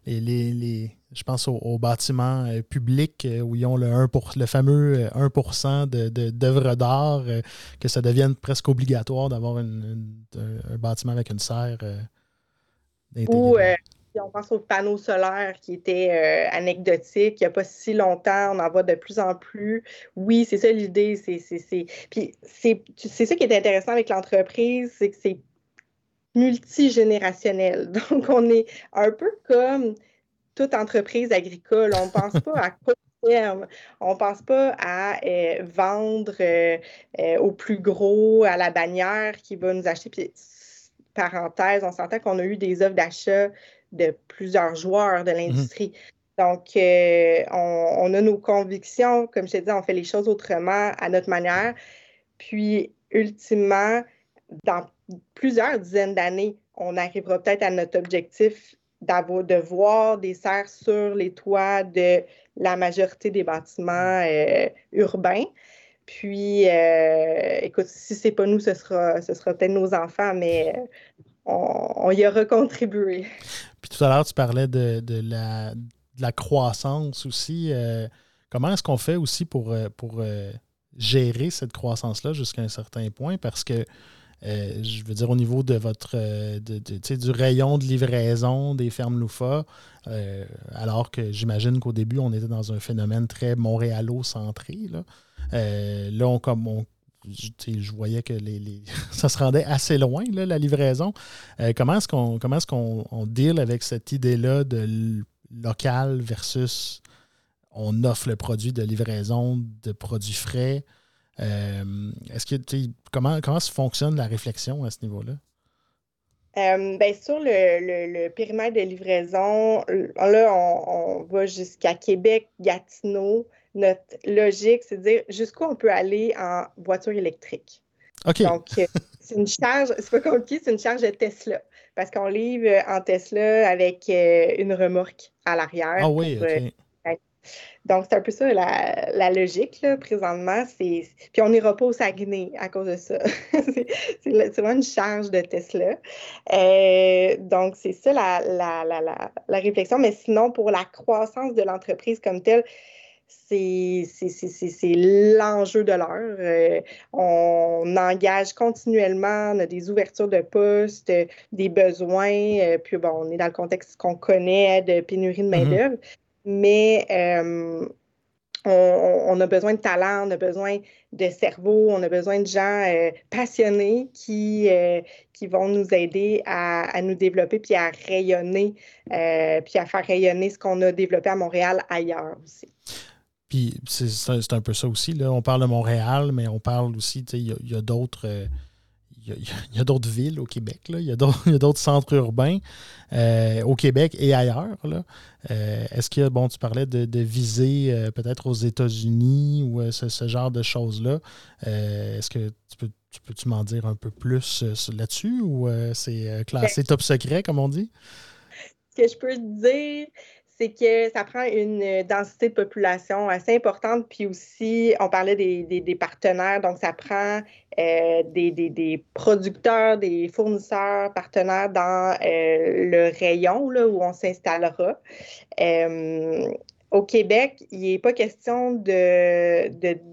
les, je pense aux, bâtiments euh, publics euh, où ils ont le, 1 pour, le fameux 1% euh, d'œuvres d'art, que ça devienne presque obligatoire d'avoir un, bâtiment avec une serre. Ou on pense aux panneaux solaires qui étaient anecdotiques il n'y a pas si longtemps, on en voit de plus en plus. Oui, c'est ça l'idée. C'est, Puis c'est ça qui est intéressant avec l'entreprise, c'est que c'est multigénérationnel. Donc, on est un peu comme toute entreprise agricole. On ne pense pas à court terme. On ne pense pas à euh, vendre euh, euh, au plus gros, à la bannière qui va nous acheter. Puis, parenthèse, on s'entend qu'on a eu des offres d'achat de plusieurs joueurs de l'industrie. Donc, on, a nos convictions. Comme je te dis, on fait les choses autrement, à notre manière. Puis, ultimement, dans plusieurs dizaines d'années, on arrivera peut-être à notre objectif de voir des serres sur les toits de la majorité des bâtiments euh, urbains. Puis, euh, écoute, si ce n'est pas nous, ce sera, ce sera peut-être nos enfants, mais euh, on, y aura contribué. Puis tout à l'heure, tu parlais de, la, croissance aussi. comment est-ce qu'on fait aussi pour, pour gérer cette croissance-là jusqu'à un certain point? Parce que euh, je veux dire, au niveau de votre euh, du rayon de livraison des fermes Loufa, euh, alors que j'imagine qu'au début, on était dans un phénomène très montréalo-centré. Là, là on, comme je, voyais que les, ça se rendait assez loin, la livraison. comment est-ce qu'on comment est-ce qu'on deal avec cette idée-là de local versus on offre le produit de livraison de produits frais? Euh, est-ce que comment, comment fonctionne la réflexion à ce niveau-là? Euh, ben, sur le, périmètre de livraison, là, on, va jusqu'à Québec, Gatineau. Notre logique, c'est de dire jusqu'où on peut aller en voiture électrique. OK. Donc, euh, c'est une charge, c'est pas compliqué, c'est une charge de Tesla. Parce qu'on livre en Tesla avec une remorque à l'arrière. Ah oui, OK. Donc, c'est un peu ça la, logique, là, présentement. Puis, on n'ira pas au Saguenay à cause de ça. c'est vraiment une charge de Tesla. Euh, donc, c'est ça la, la, réflexion. Mais sinon, pour la croissance de l'entreprise comme telle, c'est l'enjeu de l'heure. Euh, on engage continuellement, on a des ouvertures de postes, des besoins, euh, puis bon, on est dans le contexte qu'on connaît de pénurie de mm-hmm. main-d'œuvre mais euh, on, a besoin de talent, on a besoin de cerveau, on a besoin de gens passionnés qui, qui vont nous aider à, nous développer puis à rayonner, puis à faire rayonner ce qu'on a développé à Montréal ailleurs aussi. Puis c'est un peu ça aussi. Là. On parle de Montréal, mais on parle aussi, il y a d'autres il y a, d'autres villes au Québec, là. il y a d'autres centres urbains euh, au Québec et ailleurs. Euh, est-ce que, bon, tu parlais de, de viser euh, peut-être aux États-Unis ou ce, genre de choses-là. Est-ce que tu peux tu peux-tu m'en dire un peu plus là-dessus ou c'est classé ben, top secret, comme on dit? Ce que je peux te dire, c'est que ça prend une euh, densité de population assez importante. Puis aussi, on parlait des, partenaires, donc ça prend euh, des, producteurs, des fournisseurs, partenaires dans euh, le rayon là, où on s'installera. au Québec, il n'est pas question de,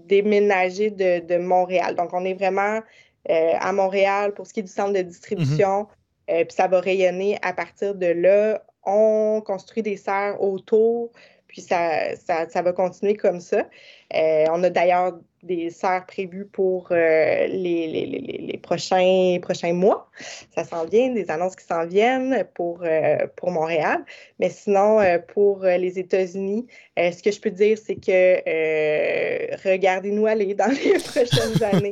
déménager de, Montréal. Donc, on est vraiment à Montréal pour ce qui est du centre de distribution. Mm-hmm. puis ça va rayonner à partir de là on construit des serres autour, puis ça, ça, va continuer comme ça. Euh, on a d'ailleurs des serres prévues pour euh, les, prochains, prochains mois. Ça s'en vient, des annonces qui s'en viennent pour, euh, pour Montréal. Mais sinon, pour les États-Unis, ce que je peux dire, c'est que regardez-nous aller dans les prochaines années.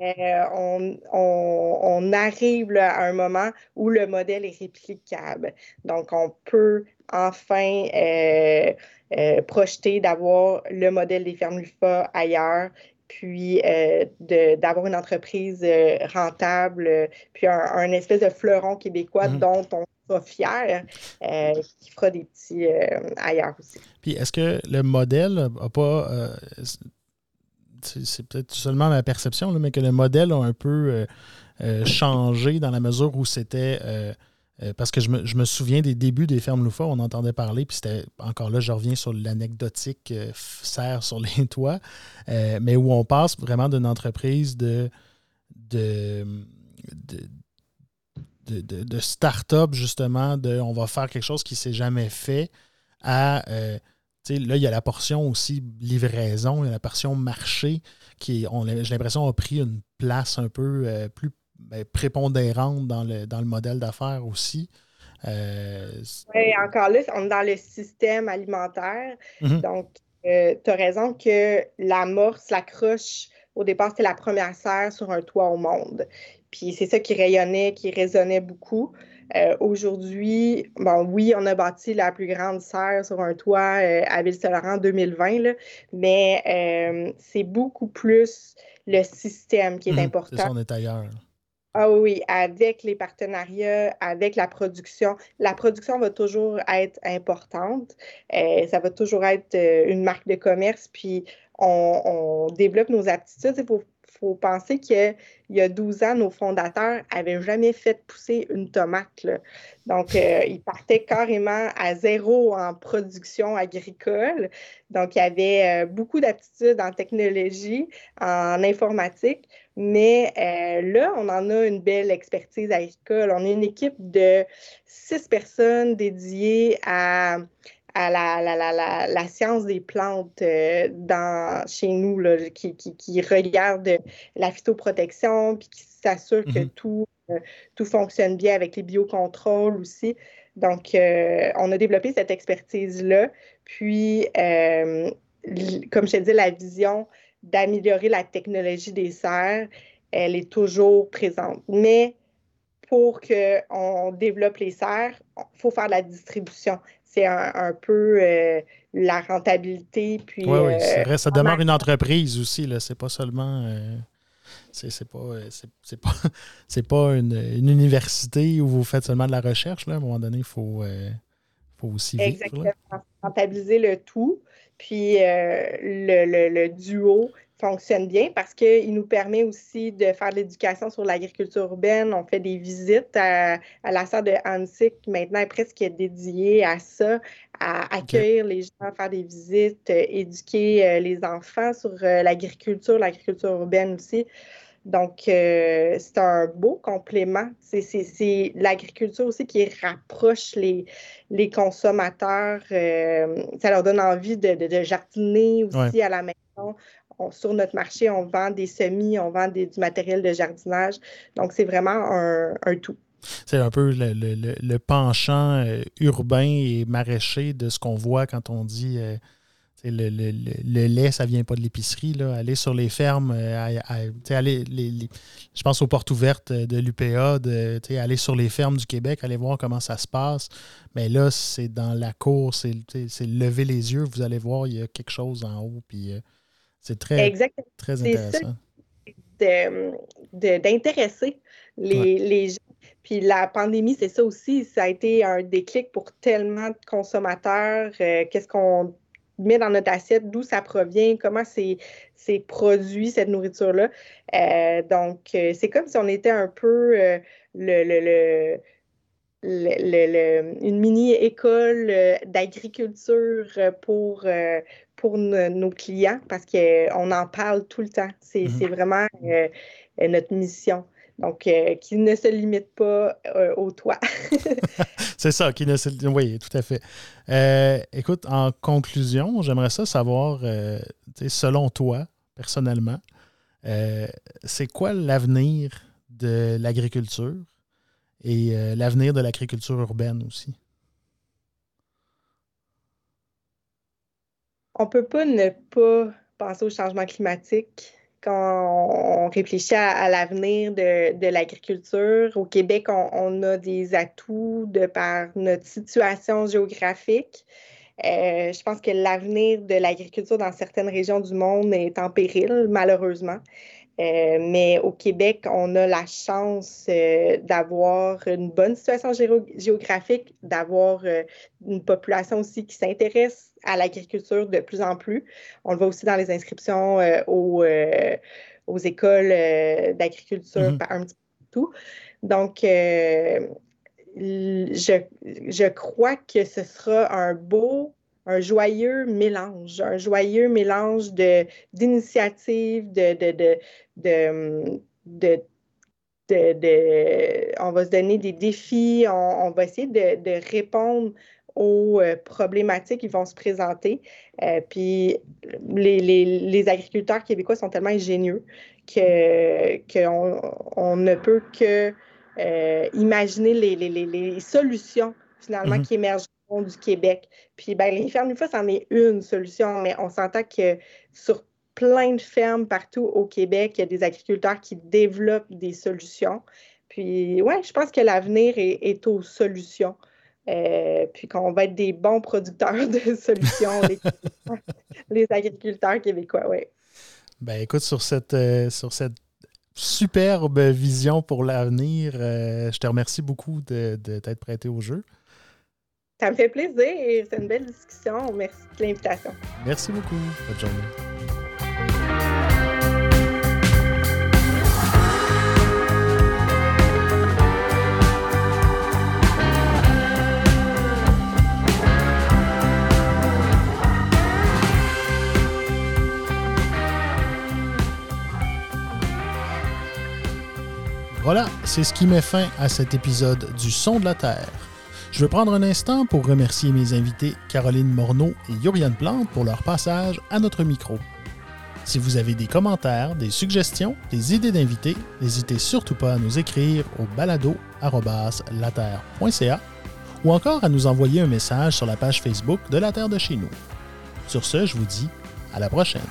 Euh, on, arrive à un moment où le modèle est réplicable. Donc, on peut enfin euh, euh, projeter d'avoir le modèle des fermes LUFA ailleurs, puis d'avoir une entreprise rentable, puis un, espèce de fleuron québécois mmh. dont on sera fier, qui fera des petits ailleurs aussi. Puis est-ce que le modèle n'a pas c'est peut-être seulement ma perception, mais que le modèle a un peu euh, euh, changé dans la mesure où c'était. Euh, parce que je me, souviens des débuts des fermes Loufa, on entendait parler, puis c'était encore là, je reviens sur l'anecdotique serre sur les toits, mais où on passe vraiment d'une entreprise de, de, de, de, start-up, justement, de on va faire quelque chose qui ne s'est jamais fait, à là, il y a la portion aussi livraison, il y a la portion marché qui, j'ai l'impression, a pris une place un peu euh, plus ben, prépondérante dans le, dans le modèle d'affaires aussi. Euh, oui, encore là, on est dans le système alimentaire. Mm-hmm. Donc, euh, tu as raison que l'amorce, la croche, au départ, c'était la première serre sur un toit au monde. Puis c'est ça qui rayonnait, qui résonnait beaucoup. Euh, aujourd'hui, bon, oui, on a bâti la plus grande serre sur un toit euh, à Ville-Saint-Laurent en 2020, mais euh, c'est beaucoup plus le système qui est mmh, important. C'est on est ailleurs. Ah oui, avec les partenariats, avec la production. La production va toujours être importante. ça va toujours être une marque de commerce. Puis on, développe nos aptitudes. Il faut faut penser qu'il y a 12 ans, nos fondateurs n'avaient jamais fait pousser une tomate. Donc, euh, ils partaient carrément à zéro en production agricole. Donc, il y avait euh, beaucoup d'aptitudes en technologie, en informatique. Mais euh, là, on en a une belle expertise agricole. On est une équipe de six personnes dédiées à à la, science des plantes euh, dans, chez nous, qui, qui, regarde la phytoprotection, puis qui s'assure que mhm. tout, euh, tout fonctionne bien avec les biocontrôles aussi. Donc, euh, on a développé cette expertise-là. Puis, comme je te dis, la vision d'améliorer la technologie des serres, elle est toujours présente. Mais pour qu'on développe les serres, il faut faire de la distribution c'est un, peu euh, la rentabilité. Puis, oui, oui, c'est euh, vrai. Ça demeure une entreprise aussi. Là. C'est pas seulement. Euh, c'est pas, c'est pas, pas une, université où vous faites seulement de la recherche. Là. À un moment donné, il faut, faut aussi vivre. Exactement. Rentabiliser le tout. Puis le, le, duo, fonctionne bien parce qu'il nous permet aussi de faire de l'éducation sur l'agriculture urbaine. On fait des visites à, la salle de Hansik qui maintenant est presque dédiée à ça, à accueillir les gens, faire des visites, euh, éduquer euh, les enfants sur euh, l'agriculture, l'agriculture urbaine aussi. Donc, euh, c'est un beau complément. C'est l'agriculture aussi qui rapproche les, les consommateurs. Euh, ça leur donne envie de, de, jardiner aussi à la maison. Sur notre marché, on vend des semis, on vend du matériel de jardinage. Donc, c'est vraiment un, tout. C'est un peu le, penchant euh, urbain et maraîcher de ce qu'on voit quand on dit le, le, le, lait, ça vient pas de l'épicerie. Aller sur les fermes, euh, aller, je pense aux portes ouvertes de l'UPA, aller sur les fermes du Québec, aller voir comment ça se passe. Mais là, c'est dans la cour, c'est lever les yeux, vous allez voir, il y a quelque chose en haut. Puis euh, c'est très, très intéressant. D'intéresser les, les gens. Puis la pandémie, c'est ça aussi. Ça a été un déclic pour tellement de consommateurs. Euh, qu'est-ce qu'on met dans notre assiette, d'où ça provient, comment c'est produit, cette nourriture-là. Euh, donc, euh, c'est comme si on était un peu euh, le, une mini-école d'agriculture pour, pour nos clients parce qu'on en parle tout le temps. C'est mm-hmm. vraiment notre mission. Donc, euh, qui ne se limite pas euh, au toit. c'est ça, qui ne se Oui, tout à fait. Euh, écoute, en conclusion, j'aimerais ça savoir, selon toi, personnellement, c'est quoi l'avenir de l'agriculture et l'avenir de l'agriculture urbaine aussi? On peut pas ne pas penser au changement climatique quand on réfléchit à, l'avenir de, l'agriculture, au Québec, on, a des atouts de par notre situation géographique. Euh, je pense que l'avenir de l'agriculture dans certaines régions du monde est en péril, malheureusement. Euh, mais au Québec, on a la chance euh, d'avoir une bonne situation géographique, d'avoir euh, une population aussi qui s'intéresse à l'agriculture de plus en plus. On le voit aussi dans les inscriptions aux, aux, écoles d'agriculture, mm-hmm. un petit peu tout. Donc, je, je crois que ce sera un beau un joyeux mélange, un joyeux mélange d'initiatives, de, de, de, de, on va se donner des défis, on, va essayer de, répondre aux euh, problématiques qui vont se présenter. Euh, puis les, les, agriculteurs québécois sont tellement ingénieux qu'on on ne peut que euh, imaginer les, les, solutions finalement mm-hmm. qui émergent du Québec. Puis ben, les fermes, une fois, c'en est une solution, mais on s'entend que sur plein de fermes partout au Québec, il y a des agriculteurs qui développent des solutions. Puis ouais, je pense que l'avenir est, aux solutions. Euh, puis qu'on va être des bons producteurs de solutions, les, agriculteurs québécois, oui. Ben écoute, sur cette, euh, sur cette superbe vision pour l'avenir, euh, je te remercie beaucoup de, de t'être prêté au jeu. Ça me fait plaisir. C'est une belle discussion. Merci de l'invitation. Merci beaucoup. Bonne journée. Voilà, c'est ce qui met fin à cet épisode du Son de la Terre. Je veux prendre un instant pour remercier mes invités Caroline Morneau et Yuriane Plante pour leur passage à notre micro. Si vous avez des commentaires, des suggestions, des idées d'invités, n'hésitez surtout pas à nous écrire au balado.laterre.ca ou encore à nous envoyer un message sur la page Facebook de La Terre de chez nous. Sur ce, je vous dis à la prochaine.